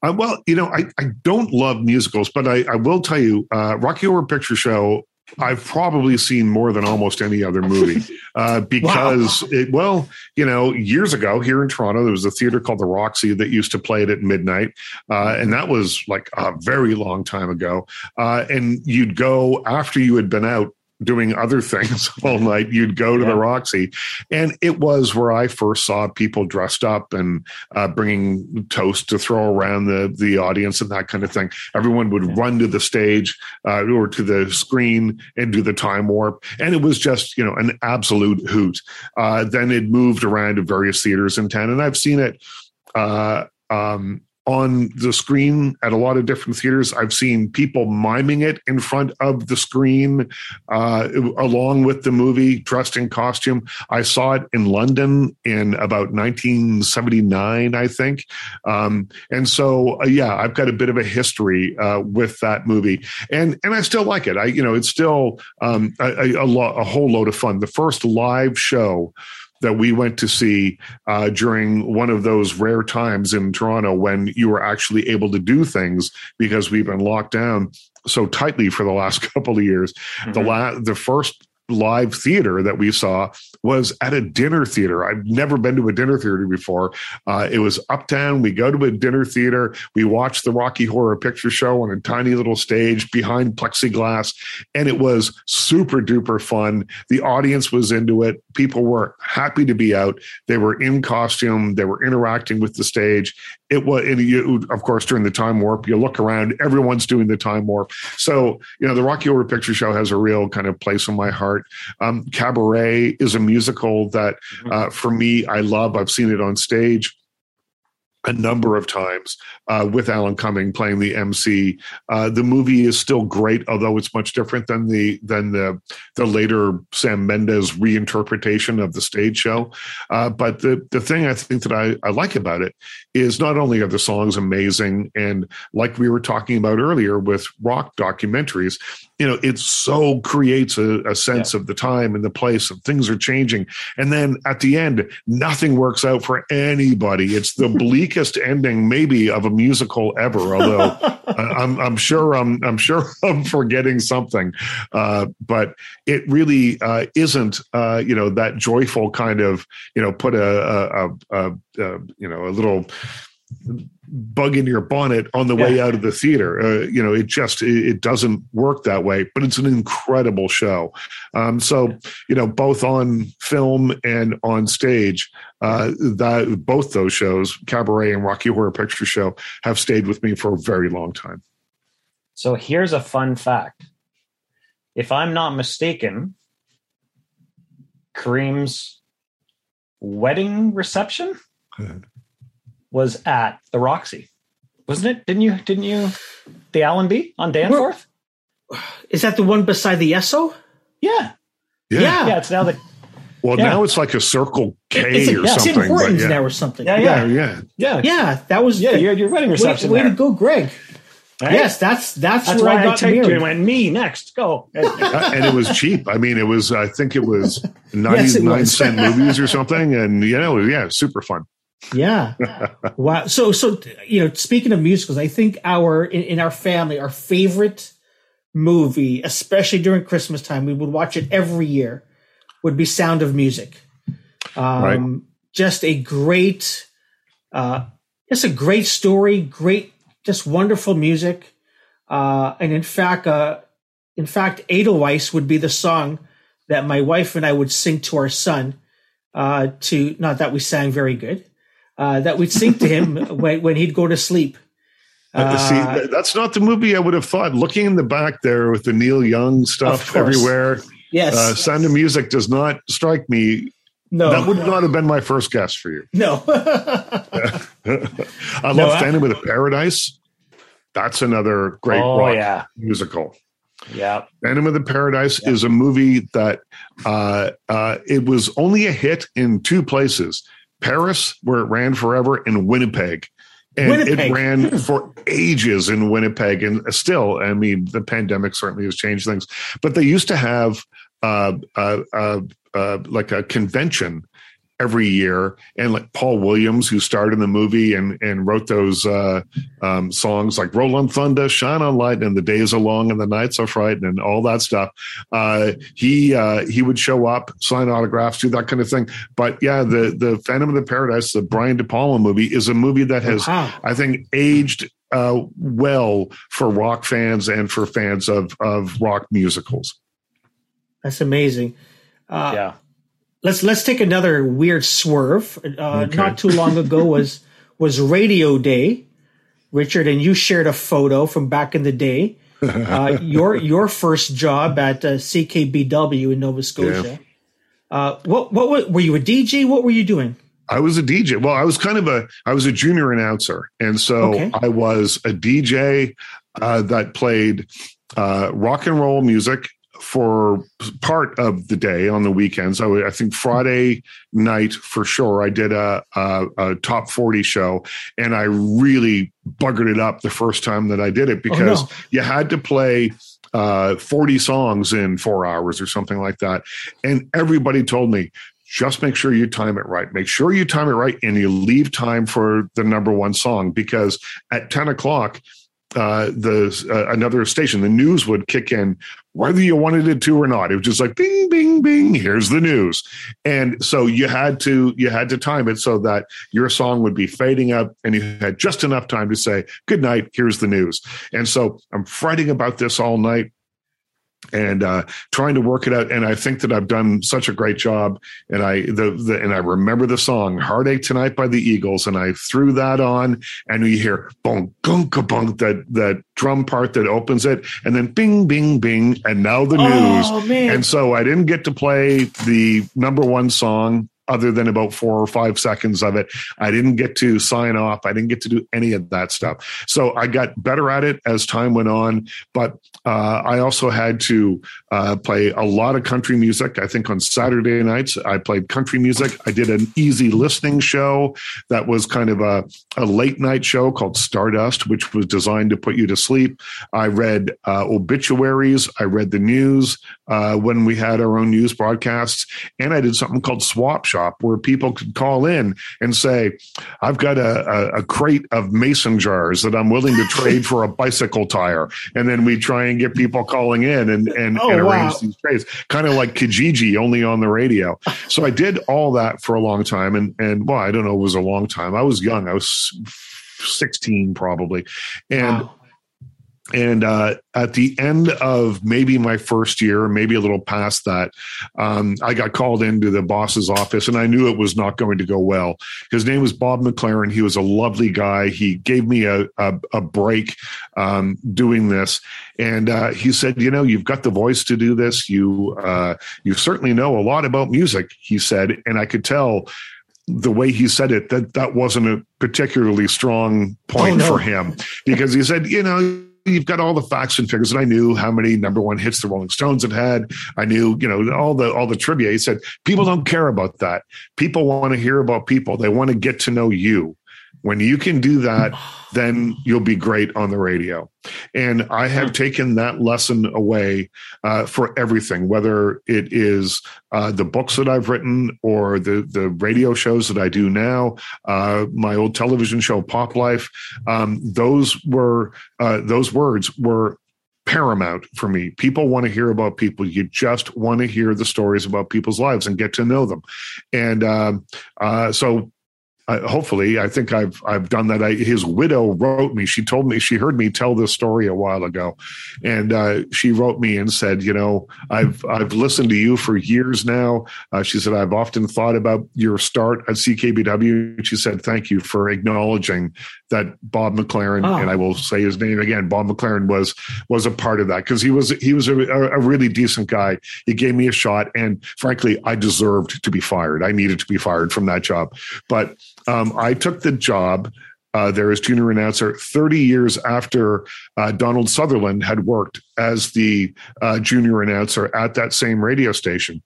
Speaker 4: Uh, well, you know, I, I don't love musicals, but I, I will tell you, uh, Rocky Horror Picture Show. I've probably seen more than almost any other movie uh, because, it, well, you know, years ago here in Toronto, there was a theater called the Roxy that used to play it at midnight, uh, and that was like a very long time ago. Uh, and you'd go after you had been out doing other things all night. You'd go to
Speaker 2: Yeah.
Speaker 4: the Roxy, and it was where I first saw people dressed up and uh, bringing toast to throw around the the audience and that kind of thing. Everyone would
Speaker 2: Yeah.
Speaker 4: run to the stage uh, or to the screen and do the time warp, and it was just you know an absolute hoot. Uh, then it moved around to various theaters in town, and I've seen it. Uh, um, on the screen at a lot of different theaters. I've seen people miming it in front of the screen uh, along with the movie, dressed in costume. I saw it in London in about 1979, I think. Um, and so, uh, yeah, I've got a bit of a history uh, with that movie, and and I still like it. I, you know, it's still um, a, a, lo- a whole load of fun. The first live show that we went to see uh, during one of those rare times in Toronto when you were actually able to do things because we've been locked down so tightly for the last couple of years. The la- the first live theater that we saw was at a dinner theater. I've never been to a dinner theater before. Uh, it was uptown. We go to a dinner theater. We watch the Rocky Horror Picture Show on a tiny little stage behind plexiglass, and it was super duper fun. The audience was into it. People were happy to be out. They were in costume. They were interacting with the stage. It was, and you, of course, during the time warp, you look around, everyone's doing the time warp. So, you know, the Rocky Horror Picture Show has a real kind of place in my heart. Um, Cabaret is a musical that, uh, for me, I love. I've seen it on stage a number of times uh, with Alan Cumming playing the MC. Uh, the movie is still great, although it's much different than the than the the later Sam Mendes reinterpretation of the stage show. Uh, but the the thing I think that I, I like about it is not only are the songs amazing, and like we were talking about earlier with rock documentaries, you know, it so creates a, a sense of the time and the place and things are changing. And then at the end, nothing works out for anybody. It's the bleakest ending, maybe, of a musical ever. Although uh, I'm, I'm sure I'm, I'm sure I'm forgetting something, uh, but it really uh, isn't, uh, you know, that joyful kind of, you know, put a, a, a, a you know, a little bug in your bonnet on the way out of the theater. Uh, you know, it just it, it doesn't work that way. But it's an incredible show. Um, so you know, both on film and on stage, uh, that both those shows, Cabaret and Rocky Horror Picture Show, have stayed with me for a very long time.
Speaker 2: So here's a fun fact. If I'm not mistaken, Kareem's wedding reception was at the Roxy. wasn't it? Didn't you? Didn't you? The Allenby on Danforth.
Speaker 1: Is that the one beside the Esso?
Speaker 2: Yeah.
Speaker 4: Yeah.
Speaker 1: Yeah.
Speaker 2: Yeah. It's now the.
Speaker 4: Well,
Speaker 2: Yeah.
Speaker 4: now it's like a Circle K
Speaker 1: It's
Speaker 4: or
Speaker 1: like
Speaker 4: something.
Speaker 1: Tim
Speaker 4: but
Speaker 1: Hortons
Speaker 4: yeah.
Speaker 1: now or something.
Speaker 2: Yeah.
Speaker 4: yeah,
Speaker 2: Yeah.
Speaker 4: yeah.
Speaker 2: Yeah.
Speaker 1: Yeah, that was
Speaker 2: Yeah. You had your wedding
Speaker 1: way,
Speaker 2: reception
Speaker 1: way
Speaker 2: there.
Speaker 1: to go, Greg.
Speaker 2: Right?
Speaker 1: Yes, that's that's,
Speaker 2: That's
Speaker 1: where
Speaker 2: why
Speaker 1: I
Speaker 2: I
Speaker 1: got
Speaker 2: taped you and went me next. Go.
Speaker 4: And it was cheap. I mean, it was. I think it was ninety nine
Speaker 1: Yes, it
Speaker 4: nine
Speaker 1: was.
Speaker 4: cent movies or something. And you know, yeah, super fun.
Speaker 1: Yeah. wow. So so you know, speaking of musicals, I think our in, in our family, our favorite movie, especially during Christmas time, we would watch it every year, would be Sound of Music. Um
Speaker 4: Right.
Speaker 1: just a great uh just a great story, great just wonderful music. Uh and in fact uh in fact Edelweiss would be the song that my wife and I would sing to our son uh, to not that we sang very good, uh, that we'd sing to him when, when he'd go to sleep.
Speaker 4: Uh, See,
Speaker 1: Uh,
Speaker 4: that's not the movie I would have thought. Looking in the back there with the Neil Young stuff everywhere,
Speaker 1: yes,
Speaker 4: uh, Sound of Music does not strike me.
Speaker 1: no,
Speaker 4: That would not have been my first guess for you.
Speaker 1: no.
Speaker 4: I love
Speaker 1: No, I-
Speaker 4: Phantom of the Paradise. That's another great
Speaker 2: oh
Speaker 4: rock
Speaker 2: yeah.
Speaker 4: musical.
Speaker 2: Yeah.
Speaker 4: Phantom of the Paradise is a movie that uh, uh, it was only a hit in two places: Paris, where it ran forever, and Winnipeg. And
Speaker 1: Winnipeg.
Speaker 4: it ran for ages in Winnipeg, and still, I mean, the pandemic certainly has changed things. But they used to have uh, uh, uh, uh, like a convention every year, and like Paul Williams, who starred in the movie and and wrote those uh, um, songs like "Roll on Thunder," "Shine on Light," and "The Days Are Long and the Nights Are Fright," and all that stuff. Uh, he uh, he would show up, sign autographs, do that kind of thing. But yeah, the the Phantom of the Paradise, the Brian De Palma movie, is a movie that has
Speaker 1: wow.
Speaker 4: I think aged uh, well for rock fans and for fans of of rock musicals.
Speaker 1: That's amazing. Uh,
Speaker 2: Yeah.
Speaker 1: Let's let's take another weird swerve. Uh,
Speaker 4: Okay.
Speaker 1: Not too long ago was was Radio Day, Richard, and you shared a photo from back in the day. Uh, your your first job at uh, CKBW in Nova Scotia. Uh, what what were you a DJ? What were you doing?
Speaker 4: I was a DJ. Well, I was kind of a I was a junior announcer, and so
Speaker 1: Okay.
Speaker 4: I was a DJ uh, that played uh, rock and roll music for part of the day on the weekends. I, I think Friday night for sure. I did a, a, a top forty show, and I really buggered it up the first time that I did it because
Speaker 1: oh, no.
Speaker 4: you had to play uh, 40 songs in four hours or something like that. And everybody told me, just make sure you time it right. Make sure you time it right and you leave time for the number one song because at 10 o'clock, uh, the uh, another station, the news would kick in, whether you wanted it to or not. It was just like bing, bing, bing. Here's the news, and so you had to you had to time it so that your song would be fading up, and you had just enough time to say good night. Here's the news, and so I'm fretting about this all night and uh, trying to work it out. And I think that I've done such a great job. And I the, the and I remember the song "Heartache Tonight" by the Eagles, and I threw that on, and you hear gunka bunk that that drum part that opens it, and then bing, bing, bing, and now the news.
Speaker 1: Oh man!
Speaker 4: And so I didn't get to play the number one song other than about four or five seconds of it. I didn't get to sign off. I didn't get to do any of that stuff. So I got better at it as time went on. But uh, I also had to uh, play a lot of country music. I think on Saturday nights, I played country music. I did an easy listening show that was kind of a, a late night show called Stardust, which was designed to put you to sleep. I read uh, obituaries. I read the news uh, when we had our own news broadcasts. And I did something called Swap Shop, where people could call in and say, I've got a, a, a crate of mason jars that I'm willing to trade for a bicycle tire. And then we try and get people calling in and, and,
Speaker 1: Oh,
Speaker 4: and arrange
Speaker 1: wow.
Speaker 4: these trades, kind of like Kijiji, only on the radio. So I did all that for a long time. And, and well, I don't know, it was a long time. I was young. I was 16 probably. And
Speaker 1: Wow.
Speaker 4: And uh, at the end of maybe my first year, maybe a little past that, um, I got called into the boss's office, and I knew it was not going to go well. His name was Bob McLaren. He was a lovely guy. He gave me a a, a break um, doing this, and uh, he said, "You know, you've got the voice to do this. You uh, you certainly know a lot about music." He said, and I could tell the way he said it, that that wasn't a particularly strong point
Speaker 1: Oh, no.
Speaker 4: for him because he said, you know, you've got all the facts and figures, and I knew how many number one hits the Rolling Stones had had. I knew, you know, all the all the trivia. He said, people don't care about that. People want to hear about people. They want to get to know you. When you can do that, then you'll be great on the radio. And I have taken that lesson away uh, for everything, whether it is uh, the books that I've written or the the radio shows that I do now, uh, my old television show Pop Life. Um, those were uh, those words were paramount for me. People want to hear about people. You just want to hear the stories about people's lives and get to know them. And um, uh, so uh, hopefully, I think I've I've done that. I, his widow wrote me. She told me she heard me tell this story a while ago, and uh, she wrote me and said, you know, I've I've listened to you for years now. Uh, she said I've often thought about your start at CKBW. She said thank you for acknowledging that Bob McLaren,
Speaker 1: Oh.
Speaker 4: and I will say his name again. Bob McLaren was was a part of that because he was he was a, a really decent guy. He gave me a shot, and frankly, I deserved to be fired. I needed to be fired from that job, but um, I took the job uh, there as junior announcer 30 years after uh, Donald Sutherland had worked as the uh, junior announcer at that same radio station.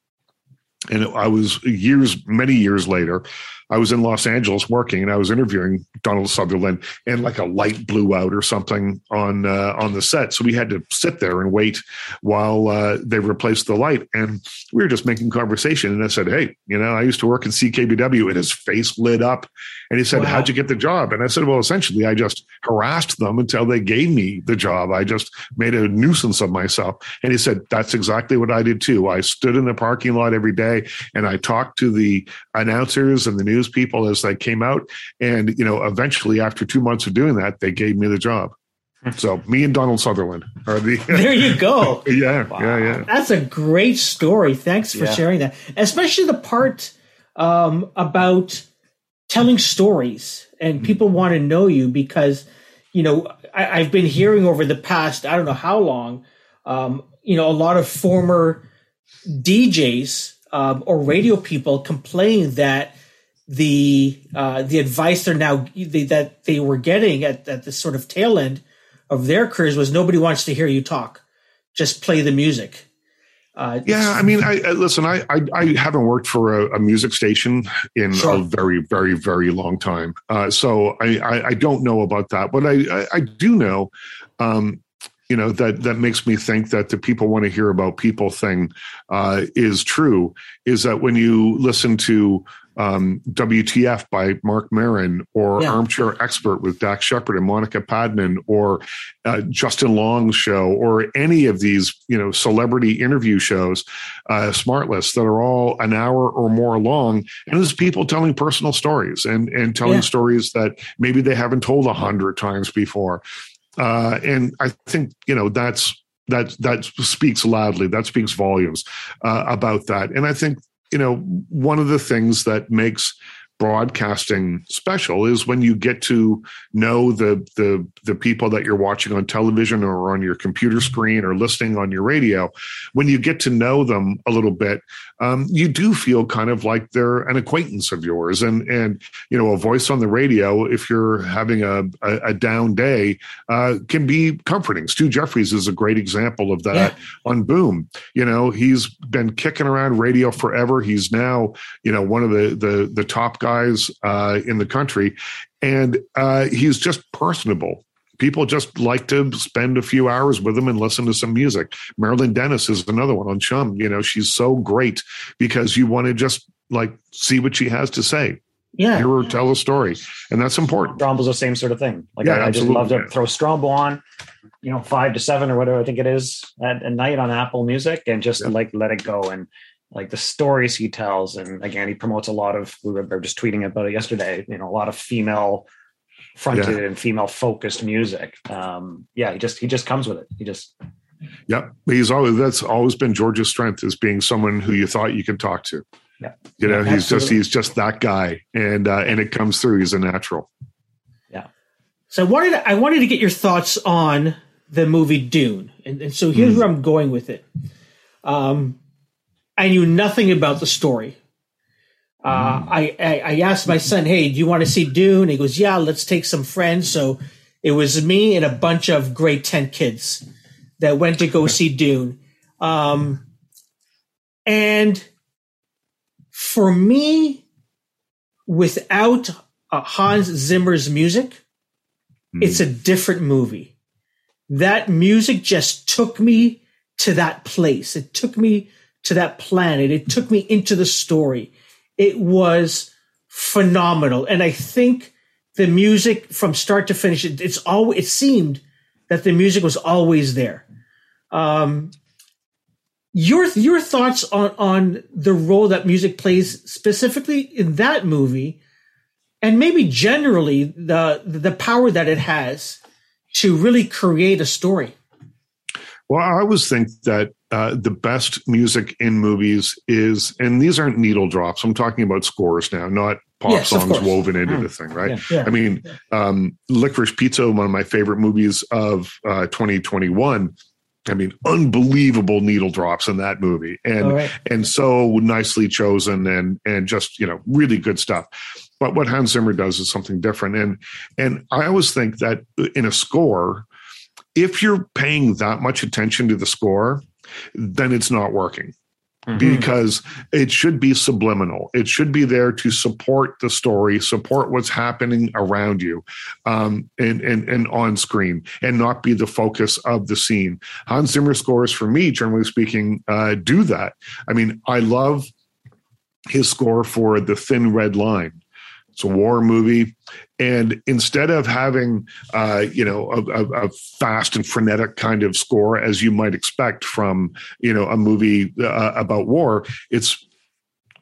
Speaker 4: And I was years, many years later, I was in Los Angeles working, and I was interviewing Donald Sutherland, and like a light blew out or something on uh, on the set, so we had to sit there and wait while uh, they replaced the light. And we were just making conversation, and I said, "Hey, you know, I used to work in CKBW," and his face lit up, and he said,
Speaker 1: Wow.
Speaker 4: "How'd you get the job?" And I said, "Well, essentially, I just harassed them until they gave me the job. I just made a nuisance of myself." And he said, "That's exactly what I did too. I stood in the parking lot every day, and I talked to the announcers and the news people as they came out. And you know, eventually, after two months of doing that, they gave me the job." So me and Donald Sutherland are the
Speaker 1: There you go.
Speaker 4: yeah, yeah, yeah.
Speaker 1: That's a great story. Thanks for
Speaker 2: Yeah.
Speaker 1: sharing that, especially the part um, about telling stories and people want to know you because you know I, I've been hearing over the past I don't know how long, um, you know, a lot of former DJs um, or radio people complain that the uh, the advice they're now they, that they were getting at, at the sort of tail end of their careers was nobody wants to hear you talk, just play the music. Uh,
Speaker 4: Yeah, I mean, I, I listen. I, I I haven't worked for a, a music station in
Speaker 1: Sure.
Speaker 4: a very, very, very long time. Uh, so I, I I don't know about that, but I I, I do know, um, you know, that that makes me think that the people want to hear about people thing uh, is true. Is that when you listen to um, WTF by Marc Maron or
Speaker 1: Yeah.
Speaker 4: Armchair Expert with Dax Shepard and Monica Padman or uh, Justin Long's show or any of these, you know, celebrity interview shows, uh, Smartless that are all an hour or more long, and there's people telling personal stories and and telling
Speaker 1: Yeah.
Speaker 4: stories that maybe they haven't told a hundred times before, uh, and I think you know that's that that speaks loudly, that speaks volumes uh, about that, and I think you know one of the things that makes broadcasting special is when you get to know the the the people that you're watching on television or on your computer screen or listening on your radio when you get to know them a little bit um, you do feel kind of like they're an acquaintance of yours. And and you know a voice on the radio if you're having a a, a down day uh, can be comforting. Stu jeffries is a great example of that
Speaker 1: Yeah.
Speaker 4: on boom. You know he's been kicking around radio forever. He's now you know one of the the the top guys uh, in the country, and uh, he's just personable. People just like to spend a few hours with them and listen to some music. Marilyn Dennis is another one on Chum. You know, she's so great because you want to just like see what she has to say,
Speaker 1: yeah,
Speaker 4: hear her tell a story, and that's important.
Speaker 2: Strombo's the same sort of thing. Like
Speaker 4: Yeah,
Speaker 2: I, I just love to throw Strombo on, you know, five to seven or whatever I think it is at, at night on Apple Music, and just
Speaker 4: Yeah.
Speaker 2: like let it go and like the stories he tells. And again, he promotes a lot of. We were just tweeting about it yesterday. You know, a lot of female fronted and female focused music. Um, yeah, he just he just comes with it. He just
Speaker 4: Yep, he's always that's always been George's strength is being someone who you thought you could talk to.
Speaker 2: Yeah.
Speaker 4: you know,
Speaker 1: Yeah,
Speaker 4: he's just he's just that guy, and uh, and it comes through. He's a natural. Yeah.
Speaker 1: So I wanted I wanted to get your thoughts on the movie Dune, and, and so here's where I'm going with it. Um, I knew nothing about the story. Uh, I, I I asked my son, "Hey, do you want to see Dune?" He goes, "Yeah, let's take some friends." So it was me and a bunch of grade ten kids that went to go see Dune. Um, and for me, without uh, Hans Zimmer's music,
Speaker 4: Hmm.
Speaker 1: it's a different movie. That music just took me to that place. It took me to that planet. It took me into the story. It was phenomenal. And I think the music from start to finish, it, it's all, it seemed that the music was always there. Um, your, your thoughts on, on the role that music plays specifically in that movie and maybe generally the the power that it has to really create a story.
Speaker 4: Well, I always think that uh, the best music in movies is, and these aren't needle drops. I'm talking about scores now, not pop
Speaker 1: Yes,
Speaker 4: songs woven into
Speaker 2: Mm.
Speaker 4: the thing, right?
Speaker 2: Yeah.
Speaker 1: Yeah.
Speaker 4: I mean, um, Licorice Pizza, one of my favorite movies of uh, 2021. I mean, unbelievable needle drops in that movie, and
Speaker 1: right.
Speaker 4: and so nicely chosen, and and just you know really good stuff. But what Hans Zimmer does is something different, and and I always think that in a score, if you're paying that much attention to the score, then it's not working
Speaker 2: Mhm.
Speaker 4: because it should be subliminal. It should be there to support the story, support what's happening around you, um, and and and on screen, and not be the focus of the scene. Hans Zimmer scores, for me, generally speaking, uh, do that. I mean, I love his score for the Thin Red Line. It's a war movie, and instead of having uh, you know a, a, a fast and frenetic kind of score as you might expect from you know a movie uh, about war, it's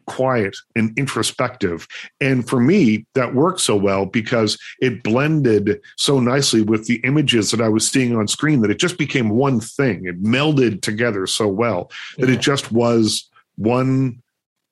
Speaker 4: quiet and introspective. And for me, that worked so well because it blended so nicely with the images that I was seeing on screen that it just became one thing. It melded together so well that
Speaker 1: Yeah.
Speaker 4: it just was one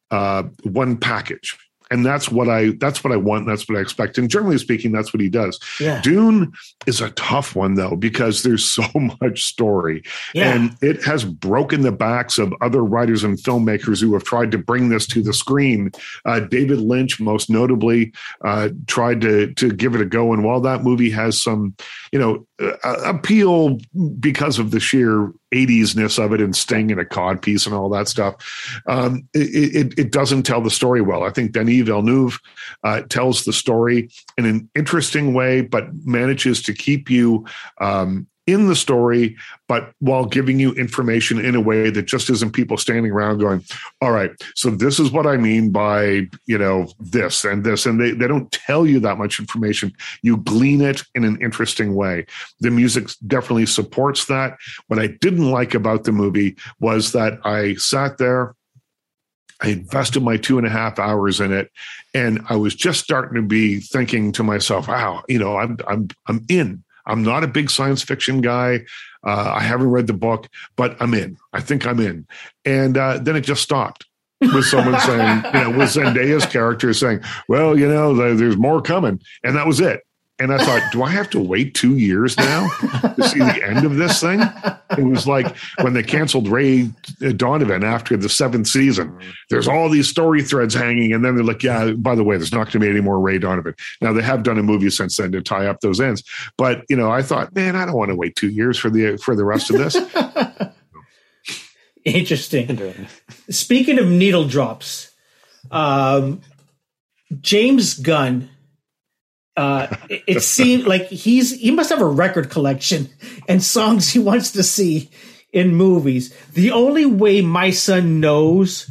Speaker 4: uh, one package. And that's what I that's what I want. That's what I expect. And generally speaking, that's what he does.
Speaker 1: Yeah.
Speaker 4: Dune is a tough one though because there's so much story,
Speaker 1: Yeah.
Speaker 4: and it has broken the backs of other writers and filmmakers who have tried to bring this to the screen. Uh, David Lynch, most notably, uh, tried to to give it a go. And while that movie has some, you know, uh, appeal because of the sheer 80s-ness of it and Sting and a cod piece and all that stuff, um, it, it, it doesn't tell the story well. I think Denis Villeneuve uh, tells the story in an interesting way, but manages to keep you um, in the story, but while giving you information in a way that just isn't people standing around going, all right, so this is what I mean by, you know, this and this. And they, they don't tell you that much information. You glean it in an interesting way. The music definitely supports that. What I didn't like about the movie was that I sat there I invested my two and a half hours in it, and I was just starting to be thinking to myself, "Wow, you know, I'm I'm I'm in. I'm not a big science fiction guy. Uh, I haven't read the book, but I'm in. I think I'm in." And uh, then it just stopped with someone saying, you know, with Zendaya's character saying, "Well, you know, there's more coming," and that was it. And I thought, do I have to wait two years now to see the end of this thing? It was like when they canceled Ray Donovan after the seventh season. There's all these story threads hanging, and then they're like, "Yeah, by the way, there's not going to be any more Ray Donovan." Now they have done a movie since then to tie up those ends, but you know, I thought, man, I don't want to wait two years for the for the rest of this.
Speaker 1: Interesting. Speaking of needle drops, um, James Gunn. Uh, it, it seemed like he's he must have a record collection and songs he wants to see in movies. The only way my son knows,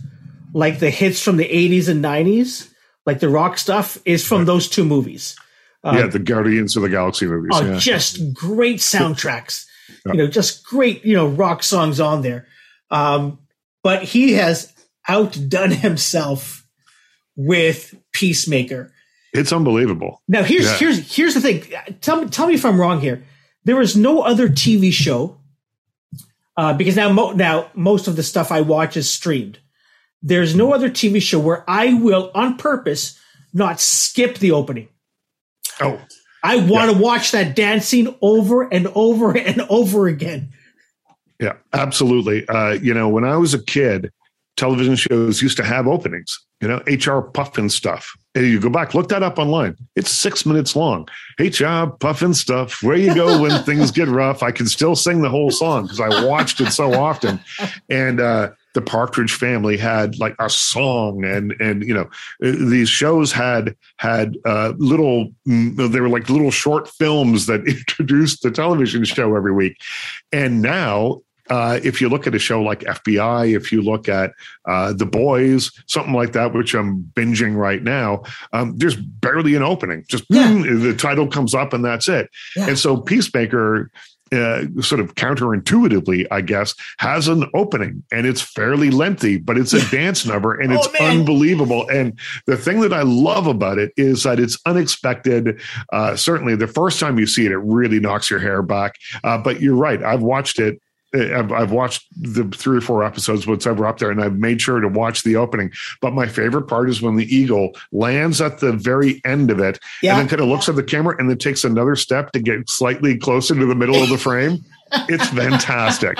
Speaker 1: like the hits from the '80s and '90s, like the rock stuff, is from those two movies.
Speaker 4: yeah, the Guardians of the Galaxy movies.
Speaker 1: Oh,
Speaker 4: yeah.
Speaker 1: just great soundtracks. You know, just great, you know, rock songs on there. Um, but he has outdone himself with Peacemaker.
Speaker 4: It's unbelievable.
Speaker 1: Now here's
Speaker 4: Yeah.
Speaker 1: here's here's the thing. Tell me tell me if I'm wrong here. There is no other TV show uh, because now mo- now most of the stuff I watch is streamed. There's no other TV show where I will on purpose not skip the opening.
Speaker 4: Oh,
Speaker 1: I want to watch that dancing over and over and over again.
Speaker 4: Yeah, absolutely. Uh, you know, when I was a kid, television shows used to have openings. You know, HR Pufnstuf. And you go back, look that up online. It's six minutes long. HR stuff. Where you go when things get rough? I can still sing the whole song because I watched it so often. And uh, the Partridge Family had like a song, and and you know these shows had had uh, little. Mm, they were like little short films that introduced the television show every week. And now uh, if you look at a show like FBI, if you look at uh, The Boys, something like that, which I'm binging right now, um, there's barely an opening. Just yeah. boom, the title comes up and that's it. Yeah. And so Peacemaker. Uh, sort of counterintuitively, I guess, has an opening and it's fairly lengthy, but it's a dance number and it's oh, unbelievable. And the thing that I love about it is that it's unexpected. Uh, certainly, the first time you see it, it really knocks your hair back. Uh, but you're right. I've watched it I've, I've, watched the three or four episodes, whatever up there, and I've made sure to watch the opening. But my favorite part is when the eagle lands at the very end of it yeah. and then kind of looks at the camera and then takes another step to get slightly closer to the middle of the frame. It's fantastic.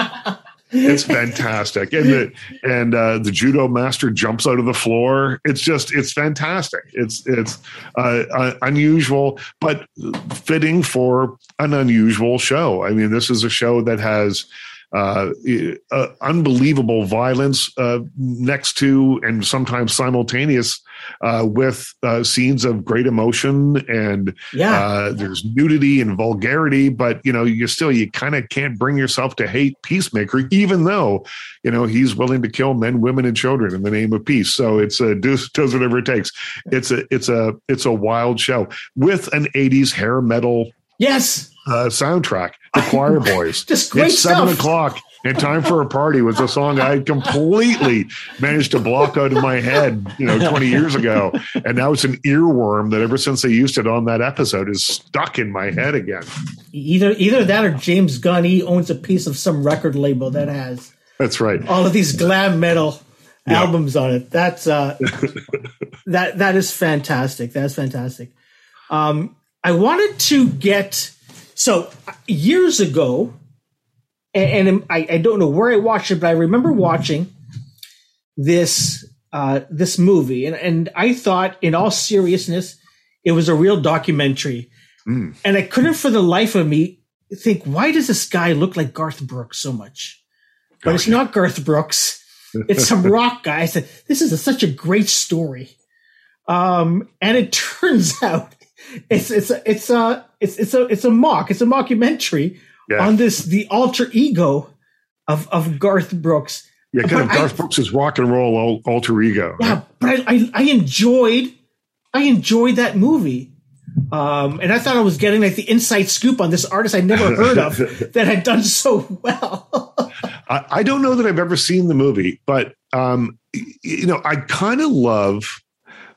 Speaker 4: it's fantastic and the and uh, the judo master jumps out of the floor it's just it's fantastic it's it's uh, uh, unusual but fitting for an unusual show i mean this is a show that has uh, uh, unbelievable violence uh, next to and sometimes simultaneous uh, with uh, scenes of great emotion and yeah. Uh, there's nudity and vulgarity but you know you still you kind of can't bring yourself to hate peacemaker even though you know he's willing to kill men women and children in the name of peace. So it's a does, does whatever it takes. It's a it's a it's a wild show with an 80s hair metal
Speaker 1: yes.
Speaker 4: uh, soundtrack, The Choir Boys.
Speaker 1: Just great
Speaker 4: it's
Speaker 1: stuff.
Speaker 4: seven o'clock and Time for a Party was a song I completely managed to block out of my head, you know, 20 years ago. And now it's an earworm that ever since they used it on that episode is stuck in my head again.
Speaker 1: Either either that or James Gunn he owns a piece of some record label that has
Speaker 4: That's right.
Speaker 1: All of these glam metal yeah. albums on it. That's uh that that is fantastic. That's fantastic. Um I wanted to get so years ago, and, and I, I, don't know where I watched it, but I remember watching this uh, this movie, and, and I thought, in all seriousness, it was a real documentary. Mm. And I couldn't, for the life of me, think why does this guy look like Garth Brooks so much? But it's not Garth Brooks. It's some rock guy. I said, this is a, such a great story. Um, and it turns out it's it's a, it's a it's it's a it's a mock it's a mockumentary yeah. on this the alter ego of of Garth Brooks.
Speaker 4: Yeah, kind but of Garth I, Brooks' rock and roll alter ego.
Speaker 1: Yeah, but I, I, I enjoyed I enjoyed that movie. Um, and I thought I was getting like the inside scoop on this artist I'd never heard of that had done so well.
Speaker 4: I, I, don't know that I've ever seen the movie, but um, you know, I kind of love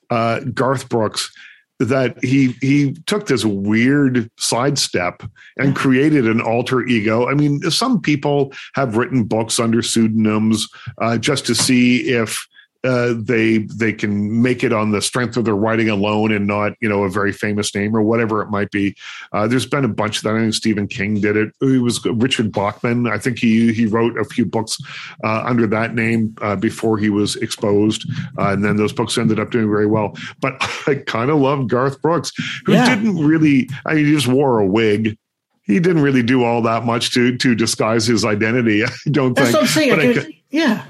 Speaker 4: uh, Garth Brooks that he he took this weird sidestep and created an alter ego. I mean, some people have written books under pseudonyms uh, just to see if uh, they they can make it on the strength of their writing alone and not you know a very famous name or whatever it might be. Uh, there's been a bunch of that. I think Stephen King did it. It was Richard Bachman. I think he he wrote a few books uh, under that name uh, before he was exposed, uh, and then those books ended up doing very well. But I kind of love Garth Brooks, who yeah. didn't really. I mean, he just wore a wig he didn't really do all that much to to disguise his identity. I don't
Speaker 1: That's
Speaker 4: think.
Speaker 1: What I'm saying. I, yeah.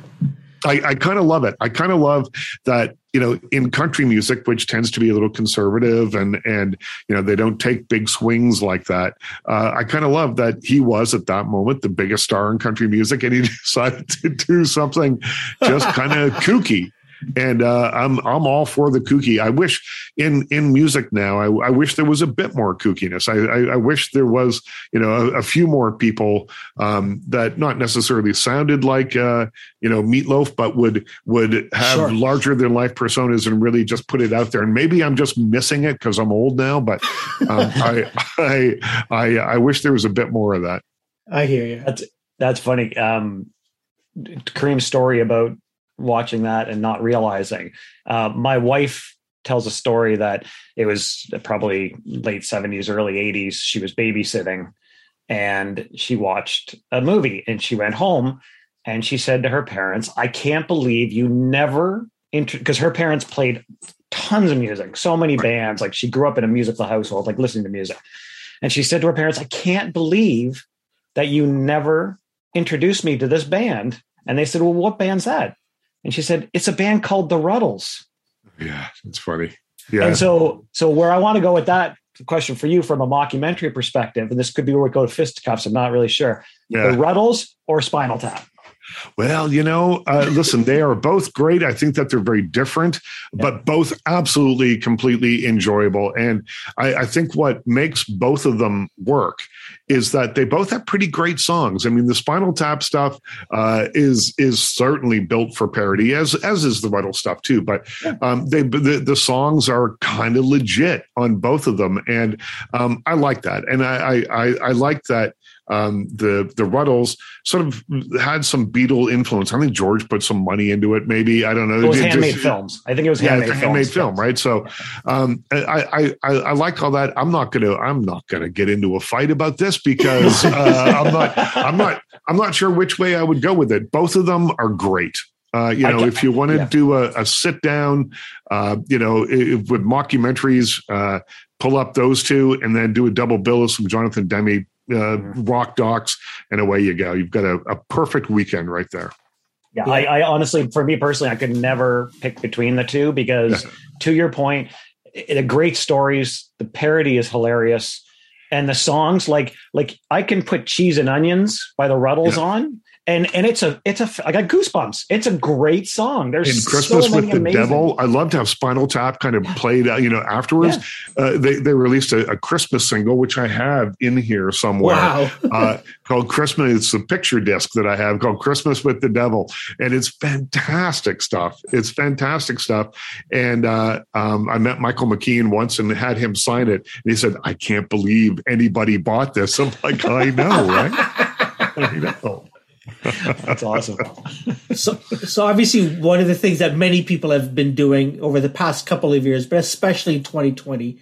Speaker 4: I, I kind of love it. I kind of love that you know in country music, which tends to be a little conservative and and you know they don't take big swings like that. Uh, I kind of love that he was at that moment the biggest star in country music, and he decided to do something just kind of kooky and uh, I'm I'm all for the kooky. I wish in in music now, I, I wish there was a bit more kookiness. I, I, I wish there was you know a, a few more people um, that not necessarily sounded like uh, you know Meatloaf, but would would have sure. larger than life personas and really just put it out there. And maybe I'm just missing it because I'm old now, but um, I, I I I wish there was a bit more of that.
Speaker 1: I hear you.
Speaker 2: That's that's funny. Um, Kareem's story about watching that and not realizing. Uh, my wife tells a story that it was probably late 70s, early 80s. She was babysitting and she watched a movie and she went home and she said to her parents, "I can't believe you never." Because her parents played tons of music, so many bands. Like she grew up in a musical household, like listening to music. And she said to her parents, I can't believe that you never introduced me to this band. And they said, Well, what band's that? And she said, It's a band called The Rutles.
Speaker 4: Yeah, it's funny. Yeah.
Speaker 2: And so, so where I want to go with that question for you from a mockumentary perspective, and this could be where we go to fisticuffs, I'm not really sure.
Speaker 4: Yeah.
Speaker 2: The Rutles or Spinal Tap?
Speaker 4: Well, you know, uh, listen, they are both great. I think that they're very different, but both absolutely completely enjoyable. And I, I, think what makes both of them work is that they both have pretty great songs. I mean, the Spinal Tap stuff uh, is is certainly built for parody, as as is the Rutle stuff too. But um, they the, the songs are kind of legit on both of them, and um, I like that. And I I, I like that um, the the Rutles sort of had some Beatle influence. I think George put some money into it. Maybe I don't know.
Speaker 2: It was it handmade just, films. I think it was handmade,
Speaker 4: yeah, handmade film, right? So um, I, I I like all that. I'm not gonna I'm not gonna get into a fight about this because uh, I'm not I'm not I'm not sure which way I would go with it. Both of them are great. Uh, you know, if you want to yeah. do a, a, sit down, uh, you know, if, with mockumentaries, uh, pull up those two and then do a double bill of some Jonathan Demme uh, mm-hmm. rock docs, and away you go. You've got a, a perfect weekend right there.
Speaker 2: Yeah, I, I, honestly, for me personally, I could never pick between the two because, to your point, the great stories, the parody is hilarious, and the songs like like I can put cheese and onions by the Rutles yeah. on, and and it's a it's a I got goosebumps. It's a great song. There's
Speaker 4: in Christmas so with the amazing. Devil. I loved how Spinal Tap kind of played. You know, afterwards yeah. uh, they they released a, a, Christmas single which I have in here somewhere.
Speaker 1: Wow.
Speaker 4: uh, called Christmas. It's a picture disc that I have called Christmas with the Devil, and it's fantastic stuff. It's fantastic stuff. And uh, um, I met Michael McKean once and had him sign it, and he said, "I can't believe anybody bought this." I'm like, I know, right? I know.
Speaker 2: That's awesome.
Speaker 1: so, so obviously, one of the things that many people have been doing over the past couple of years, but especially in 2020,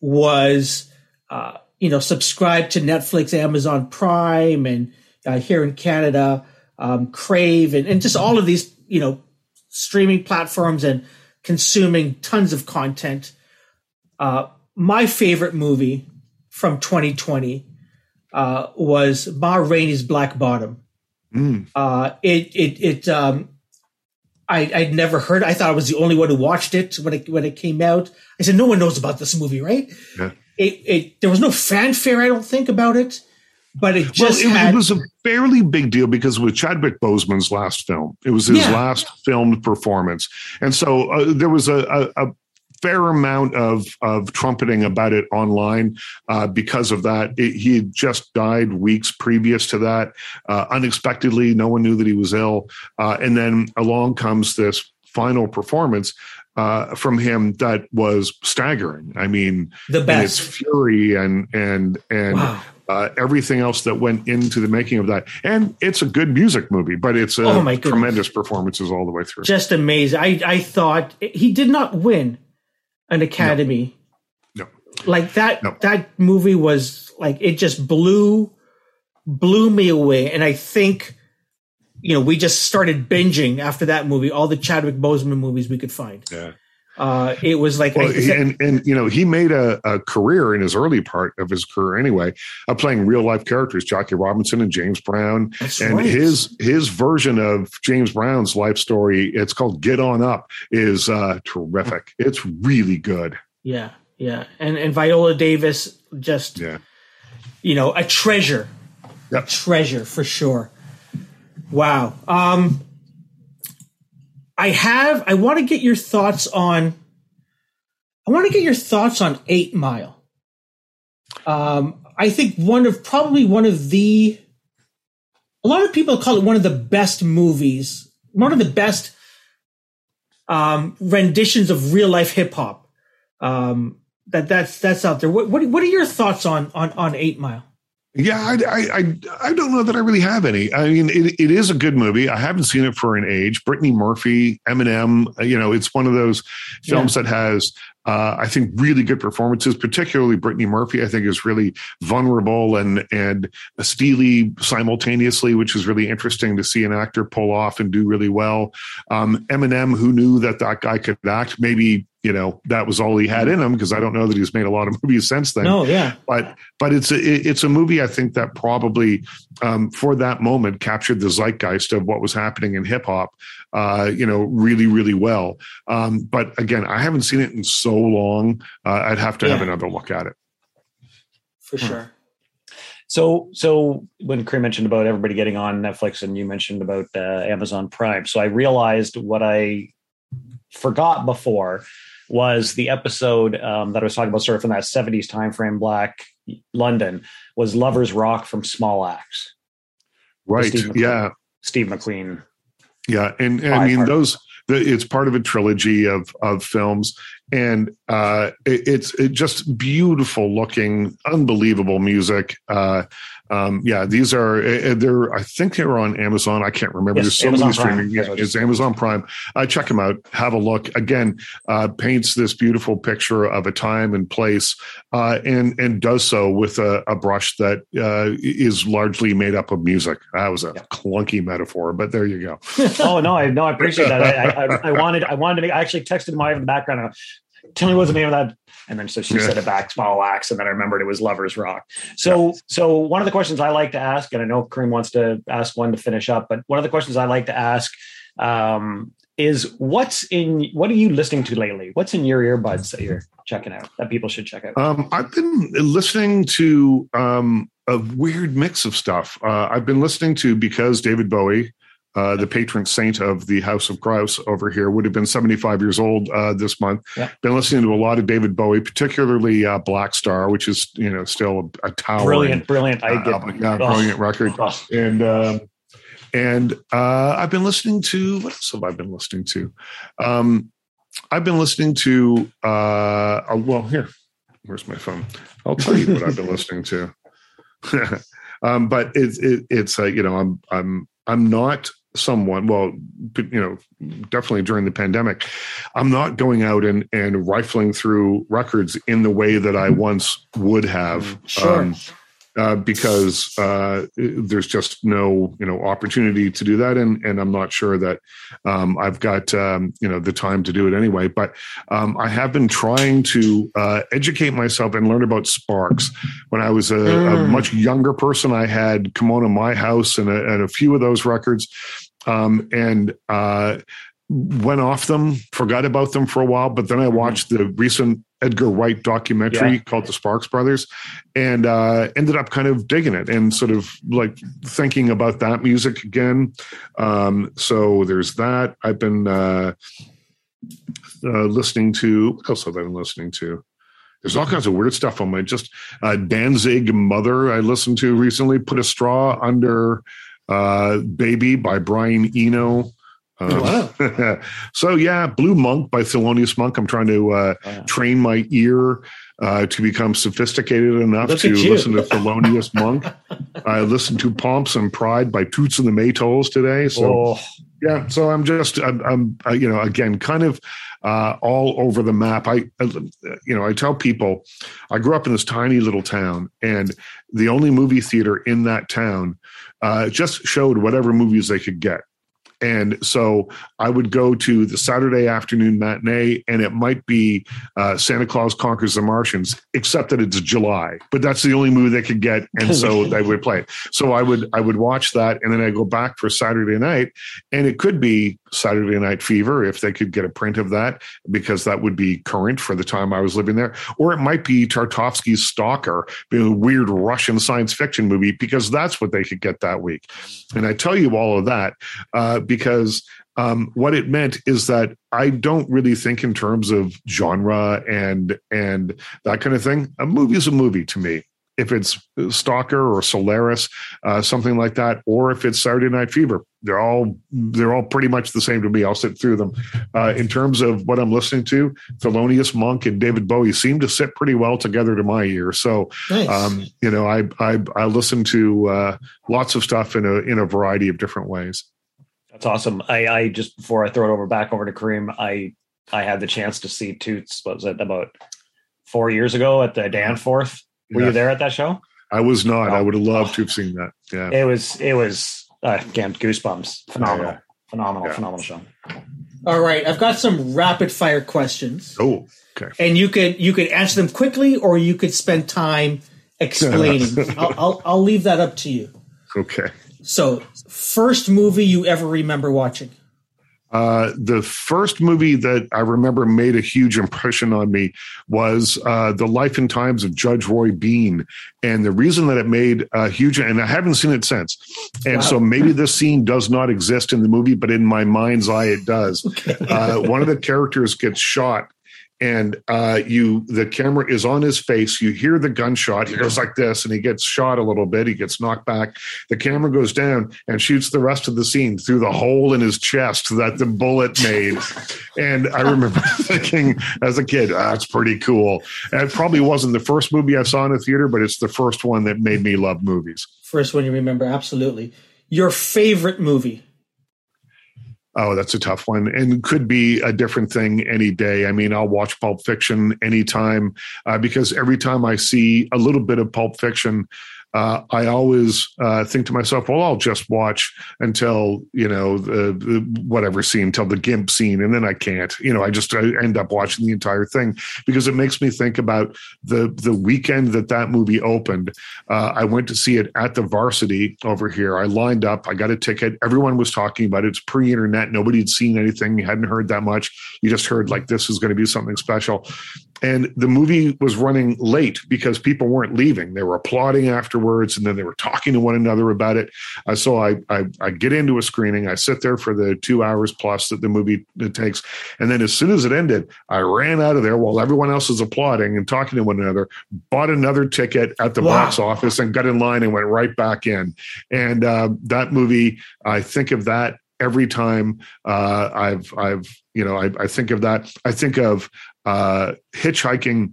Speaker 1: was uh, you know subscribe to Netflix, Amazon Prime, and uh, here in Canada, um, Crave, and, and just all of these you know streaming platforms and consuming tons of content. Uh, my favorite movie from 2020 uh, was Ma Rainey's Black Bottom. Mm. Uh, it it it um, I I'd never heard. I thought I was the only one who watched it when it when it came out. I said no one knows about this movie, right? Yeah. It it there was no fanfare, I don't think, about it. But it just
Speaker 4: well,
Speaker 1: it, had,
Speaker 4: it was a fairly big deal because with Chadwick Boseman's last film, it was his yeah. last filmed performance, and so uh, there was a, a, a fair amount of of trumpeting about it online uh, because of that. It, he had just died weeks previous to that. Uh, unexpectedly, no one knew that he was ill, uh, and then along comes this final performance uh, from him that was staggering. I mean,
Speaker 1: the best
Speaker 4: its fury and and and. Wow. Uh, everything else that went into the making of that, and it's a good music movie, but it's a oh tremendous performances all the way through.
Speaker 1: Just amazing. I I thought he did not win an academy.
Speaker 4: No. no.
Speaker 1: Like that no. that movie was like it just blew blew me away. And I think, you know, we just started binging after that movie, all the Chadwick Boseman movies we could find.
Speaker 4: Yeah.
Speaker 1: Uh, it was like,
Speaker 4: well, said, and and you know, he made a, a, career in his early part of his career anyway, of playing real life characters, Jackie Robinson and James Brown, and right. his his version of James Brown's life story. It's called Get On Up. Is uh, terrific. It's really good.
Speaker 1: Yeah, yeah, and and Viola Davis just,
Speaker 4: yeah,
Speaker 1: you know, a treasure, yep. a treasure for sure. Wow. Um, I have. I want to get your thoughts on. I want to get your thoughts on Eight Mile. Um, I think one of probably one of the. A lot of people call it one of the best movies, one of the best um, renditions of real life hip hop. Um, that that's that's out there. What, what what are your thoughts on on on Eight Mile?
Speaker 4: Yeah, I, I, I, I don't know that I really have any. I mean, it, it is a good movie. I haven't seen it for an age. Brittany Murphy, Eminem, uh, you know, it's one of those films yeah. that has, uh, I think, really good performances. Particularly Brittany Murphy, I think, is really vulnerable and and steely simultaneously, which is really interesting to see an actor pull off and do really well. Um, Eminem, who knew that that guy could act, maybe you know that was all he had in him because I don't know that he's made a lot of movies since then.
Speaker 1: No, yeah,
Speaker 4: but but it's a it's a movie I think that probably um, for that moment captured the zeitgeist of what was happening in hip hop, uh, you know, really really well. Um, but again, I haven't seen it in so long. Uh, I'd have to yeah. have another look at it
Speaker 1: for hmm. sure.
Speaker 2: So, so when Kareem mentioned about everybody getting on Netflix, and you mentioned about uh, Amazon Prime, so I realized what I forgot before was the episode um, that I was talking about, sort of from that '70s time frame, Black London, was "Lovers Rock" from Small Axe.
Speaker 4: Right. Steve
Speaker 2: yeah. Steve McQueen.
Speaker 4: Yeah, and, and I mean those. The, it's part of a trilogy of of films, and uh, it, it's it just beautiful looking, unbelievable music. Uh, um, yeah, these are uh, uh, they're I think they're on Amazon. I can't remember.
Speaker 2: Yes, There's so Amazon many streaming.
Speaker 4: Yeah, it's Amazon Prime. Uh, check them out. Have a look. Again, uh, paints this beautiful picture of a time and place, uh, and and does so with a, a brush that uh, is largely made up of music. That was a yeah. clunky metaphor, but there you go.
Speaker 2: oh no, I no, I appreciate that. I, I, I, wanted I wanted to make. I actually texted my in the background. Tell me what's the name of that and then so she yeah. said it back small axe, and then I remembered it was Lovers Rock. So yeah. so one of the questions I like to ask, and I know Kareem wants to ask one to finish up, but one of the questions I like to ask um, is what's in what are you listening to lately? What's in your earbuds that you're checking out that people should check out?
Speaker 4: Um, I've been listening to um, a weird mix of stuff. Uh, I've been listening to because David Bowie uh, the patron saint of the House of Crouse over here, would have been 75 years old uh, this month. Yeah. Been listening to a lot of David Bowie, particularly uh, Blackstar, which is you know still a, a tower.
Speaker 2: Brilliant, brilliant. I
Speaker 4: get uh, yeah, brilliant record. Oh. And um, and uh, I've been listening to what else have I been listening to? Um, I've been listening to uh, well here. Where's my phone? I'll tell you what I've been listening to. um, but it's it, it's uh, you know I'm I'm I'm not someone well you know definitely during the pandemic i'm not going out and and rifling through records in the way that i once would have
Speaker 1: sure. Um,
Speaker 4: uh, because uh, there's just no you know opportunity to do that, and and I'm not sure that um, I've got um, you know the time to do it anyway. But um, I have been trying to uh, educate myself and learn about Sparks. When I was a, mm. a much younger person, I had "Come On to My House" and a, and a few of those records, um, and uh, went off them, forgot about them for a while. But then I mm-hmm. watched the recent Edgar Wright documentary yeah. called The Sparks Brothers, and uh, ended up kind of digging it and sort of like thinking about that music again. Um, so there's that. I've been uh, uh, listening to what else have I been listening to? There's all kinds of weird stuff on my just uh, Danzig Mother. I listened to recently. Put a straw under uh, Baby by Brian Eno. Um, wow. so yeah, Blue Monk by Thelonious Monk. I'm trying to uh, wow. train my ear uh, to become sophisticated enough Look to listen to Thelonious Monk. I listened to Pomps and Pride by Toots and the Maytals today. So oh. yeah, so I'm just I'm, I'm uh, you know again kind of uh, all over the map. I, I you know I tell people I grew up in this tiny little town, and the only movie theater in that town uh, just showed whatever movies they could get. And so I would go to the Saturday afternoon matinee, and it might be uh, Santa Claus Conquers the Martians, except that it's July. But that's the only movie they could get, and so they would play it. So I would I would watch that, and then I go back for Saturday night, and it could be Saturday Night Fever if they could get a print of that, because that would be current for the time I was living there, or it might be Tarkovsky's Stalker, a weird Russian science fiction movie, because that's what they could get that week. And I tell you all of that. Uh, because um, what it meant is that I don't really think in terms of genre and and that kind of thing. A movie is a movie to me. If it's Stalker or Solaris, uh, something like that, or if it's Saturday Night Fever, they're all they're all pretty much the same to me. I'll sit through them. Uh, in terms of what I'm listening to, Thelonious Monk and David Bowie seem to sit pretty well together to my ear. So,
Speaker 1: Nice.
Speaker 4: um, you know, I I, I listen to uh, lots of stuff in a in a variety of different ways.
Speaker 2: That's awesome. I, I just before I throw it over back over to Kareem, I I had the chance to see Toots. What was it about four years ago at the Danforth? Were
Speaker 4: Yeah.
Speaker 2: you there at that show?
Speaker 4: I was not. I would have loved
Speaker 2: Oh.
Speaker 4: to have seen that. Yeah.
Speaker 2: It was it was uh, again goosebumps. Phenomenal,
Speaker 4: Yeah.
Speaker 2: phenomenal,
Speaker 4: Yeah.
Speaker 2: phenomenal show.
Speaker 1: All right, I've got some rapid fire questions,
Speaker 4: Oh, okay.
Speaker 1: and you could you could answer them quickly, or you could spend time explaining. I'll, I'll I'll leave that up to you.
Speaker 4: Okay.
Speaker 1: So, first movie you ever remember watching?
Speaker 4: Uh, the first movie that I remember made a huge impression on me was uh, The Life and Times of Judge Roy Bean. And the reason that it made a huge, and I haven't seen it since. And
Speaker 1: Wow.
Speaker 4: so maybe this scene does not exist in the movie, but in my mind's eye, it does. Uh, one of the characters gets shot. And uh, you, the camera is on his face. You hear the gunshot. He goes like this, and he gets shot a little bit. He gets knocked back. The camera goes down and shoots the rest of the scene through the hole in his chest that the bullet made. And I remember thinking as a kid, "Ah, that's pretty cool. And it probably wasn't the first movie I saw in a theater, but it's the first one that made me love movies.
Speaker 1: First one you remember? Absolutely. Your favorite movie?
Speaker 4: Oh, that's a tough one, and could be a different thing any day. I mean, I'll watch Pulp Fiction anytime uh, because every time I see a little bit of Pulp Fiction, uh, I always uh, think to myself, "Well, I'll just watch until you know the, the whatever scene, until the Gimp scene, and then I can't. You know, I just I end up watching the entire thing because it makes me think about the the weekend that that movie opened. Uh, I went to see it at the Varsity over here. I lined up. I got a ticket. Everyone was talking about it. It's pre-internet. Nobody had seen anything. You hadn't heard that much. You just heard like this is going to be something special. And the movie was running late because people weren't leaving. They were applauding afterwards, and then they were talking to one another about it. Uh, so I, I I get into a screening. I sit there for the two hours plus that the movie takes, and then as soon as it ended, I ran out of there while everyone else is applauding and talking to one another. Bought another ticket at the
Speaker 1: Wow.
Speaker 4: box office and got in line and went right back in. And uh, that movie, I think of that every time uh, I've I've you know I, I think of that. I think of uh, hitchhiking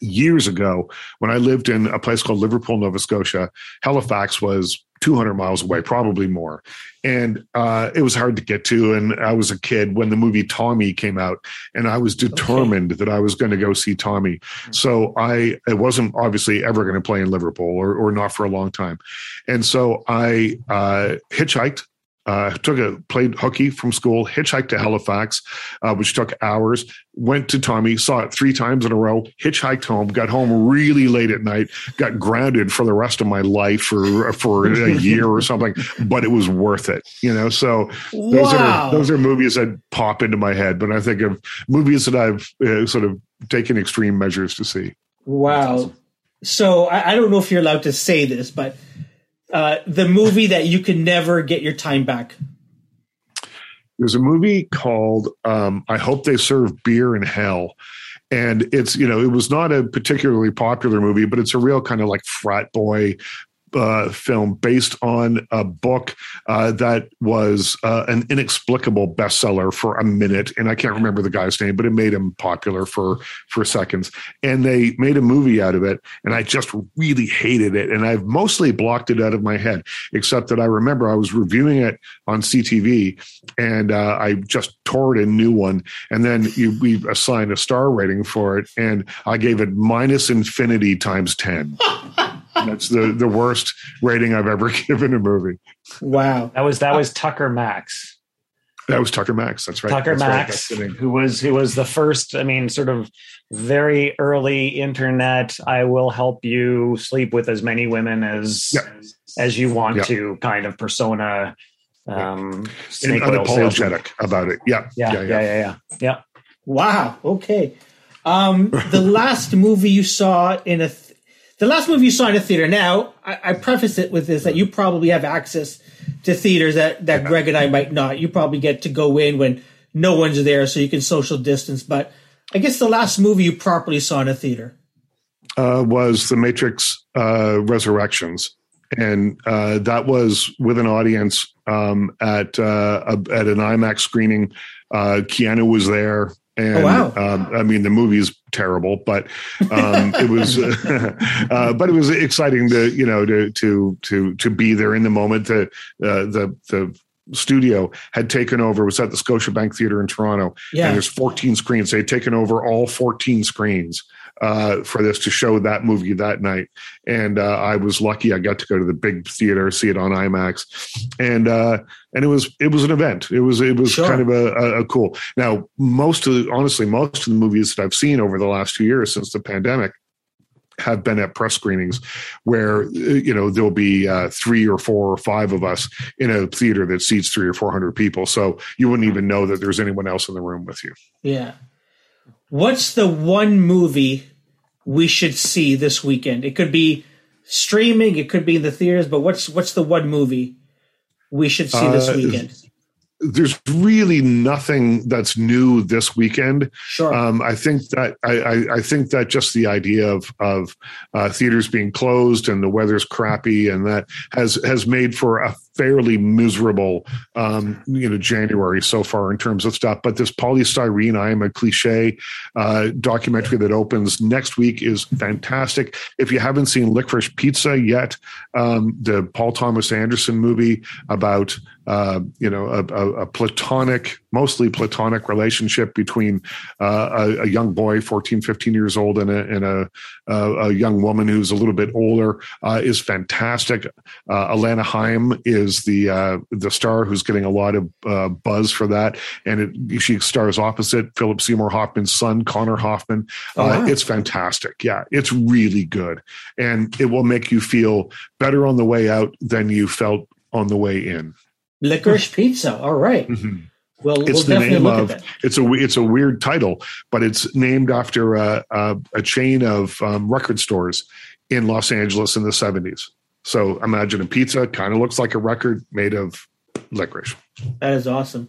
Speaker 4: years ago when I lived in a place called Liverpool, Nova Scotia. Halifax was 200 miles away, probably more. And uh, it was hard to get to. And I was a kid when the movie Tommy came out, and I was determined that I was going to go see Tommy. So I, it wasn't obviously ever going to play in Liverpool or, or not for a long time. And so I uh, hitchhiked uh, took a played hooky from school, hitchhiked to Halifax, uh, which took hours. Went to Tommy, saw it three times in a row. Hitchhiked home, got home really late at night, got grounded for the rest of my life for for a year or something. But it was worth it, you know. So those
Speaker 1: wow.
Speaker 4: are those are movies that pop into my head when I think of movies that I've uh, sort of taken extreme measures to see.
Speaker 1: wow.
Speaker 2: awesome.
Speaker 1: So I, I don't know if you're allowed to say this, but uh, the movie that you can never get your time back.
Speaker 4: There's a movie called um, I Hope They Serve Beer in Hell. And it's, you know, it was not a particularly popular movie, but it's a real kind of like frat boy uh, film based on a book uh, that was uh, an inexplicable bestseller for a minute, and I can't remember the guy's name, but it made him popular for for seconds. And they made a movie out of it, and I just really hated it, and I've mostly blocked it out of my head, except that I remember I was reviewing it on CTV, and uh, I just tore it a new one, and then you, we assigned a star rating for it, and I gave it minus infinity times ten. That's the the worst rating I've ever given a movie.
Speaker 1: Wow.
Speaker 2: That was that was Tucker Max.
Speaker 4: That was Tucker Max. That's right.
Speaker 2: Tucker
Speaker 4: That's.
Speaker 2: Max,
Speaker 4: That's the name.
Speaker 2: who was who was the first. I mean, sort of very early internet. I will help you sleep with as many women as
Speaker 4: Yep.
Speaker 2: as you want
Speaker 4: Yep.
Speaker 2: to. Kind of persona. Um,
Speaker 4: And
Speaker 2: snake salesman.
Speaker 4: unapologetic about it. Yeah.
Speaker 2: Yeah, yeah, yeah, yeah, yeah.
Speaker 1: Wow. Okay. Um, the last movie you saw in a, th- the last movie you saw in a theater. Now, I, I preface it with this that you probably have access to theaters that that Greg and I might not. You probably get to go in when no one's there, so you can social distance. But I guess the last movie you properly saw in a theater.
Speaker 4: Uh, was the Matrix uh, Resurrections. and uh, that was with an audience um, at uh, a, at an IMAX screening. Uh, Keanu was there, and
Speaker 1: Oh, wow.
Speaker 4: um, I mean the movie is terrible, but um, it was uh, but it was exciting to you know to to to to be there in the moment. The uh, the the studio had taken over was at the Scotiabank Theater in Toronto,
Speaker 1: Yeah.
Speaker 4: and there's 14 screens. They had taken over all 14 screens uh, for this to show that movie that night. And uh, I was lucky; I got to go to the big theater, see it on IMAX, and uh, and it was it was an event. It was it was
Speaker 1: Sure.
Speaker 4: kind of a, a, a cool. Now, most of the, honestly, most of the movies that I've seen over the last two years since the pandemic have been at press screenings where uh, you know there'll be uh, three or four or five of us in a theater that seats three or four hundred people so you wouldn't even know that there's anyone else in the room with you
Speaker 1: Yeah. What's the one movie we should see this weekend? It could be streaming, it could be in the theaters, but what's what's the one movie we should see this
Speaker 4: Uh,
Speaker 1: weekend?
Speaker 4: there's really nothing that's new this weekend
Speaker 1: Sure.
Speaker 4: Um, I think that I, I, I think that just the idea of of uh, theaters being closed and the weather's crappy and that has has made for a fairly miserable um, you know January so far in terms of stuff. But this Poly Styrene, I am a cliche uh, documentary that opens next week is fantastic. If you haven't seen Licorice Pizza yet, um, the Paul Thomas Anderson movie about uh, you know a, a, a platonic, mostly platonic relationship between uh, a, a young boy, 14, 15 years old, and a, and a, a, young woman who's a little bit older uh, is fantastic. Uh, Alana Haim is the uh, the star who's getting a lot of uh, buzz for that, and it, she stars opposite Philip Seymour Hoffman's son, Connor Hoffman.
Speaker 1: Oh,
Speaker 4: Uh,
Speaker 1: wow.
Speaker 4: It's fantastic. Yeah, it's really good, and it will make you feel better on the way out than you felt on the way in.
Speaker 1: Licorice Pizza. All right. Well,
Speaker 4: It's
Speaker 1: we'll
Speaker 4: the name of it's a it's a weird title, but it's named after a a, a chain of um, record stores in Los Angeles in the seventies. So imagine a pizza kind of looks like a record made of licorice.
Speaker 1: That is awesome.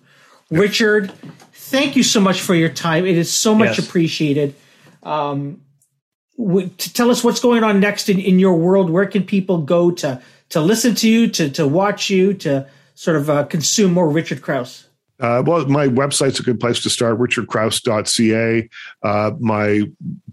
Speaker 1: Richard, thank you so much for your time. It is so much
Speaker 2: Yes.
Speaker 1: appreciated. Um, w- to tell us what's going on next in, in your world. Where can people go to to listen to you, to to watch you, to sort of uh, consume more Richard Crouse?
Speaker 4: Uh, well, my website's a good place to start, richardcrouse.ca. Uh, my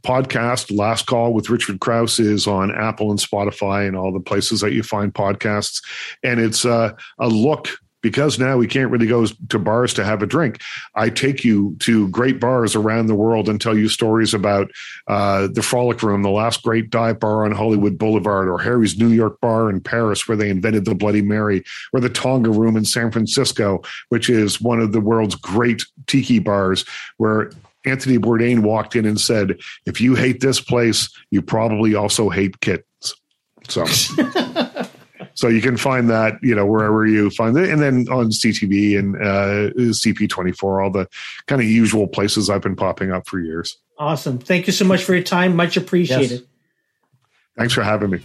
Speaker 4: podcast, Last Call with Richard Crouse, is on Apple and Spotify and all the places that you find podcasts. And it's uh, a look. Because now we can't really go to bars to have a drink. I take you to great bars around the world and tell you stories about uh, the Frolic Room, the last great dive bar on Hollywood Boulevard, or Harry's New York Bar in Paris, where they invented the Bloody Mary, or the Tonga Room in San Francisco, which is one of the world's great tiki bars, where Anthony Bourdain walked in and said, "If you hate this place, you probably also hate kittens." So. So you can find that, you know, wherever you find it, and then on CTV and uh, CP24, all the kind of usual places I've been popping up for years.
Speaker 1: Awesome. Thank you so much for your time. Much appreciated.
Speaker 4: Thanks for having me.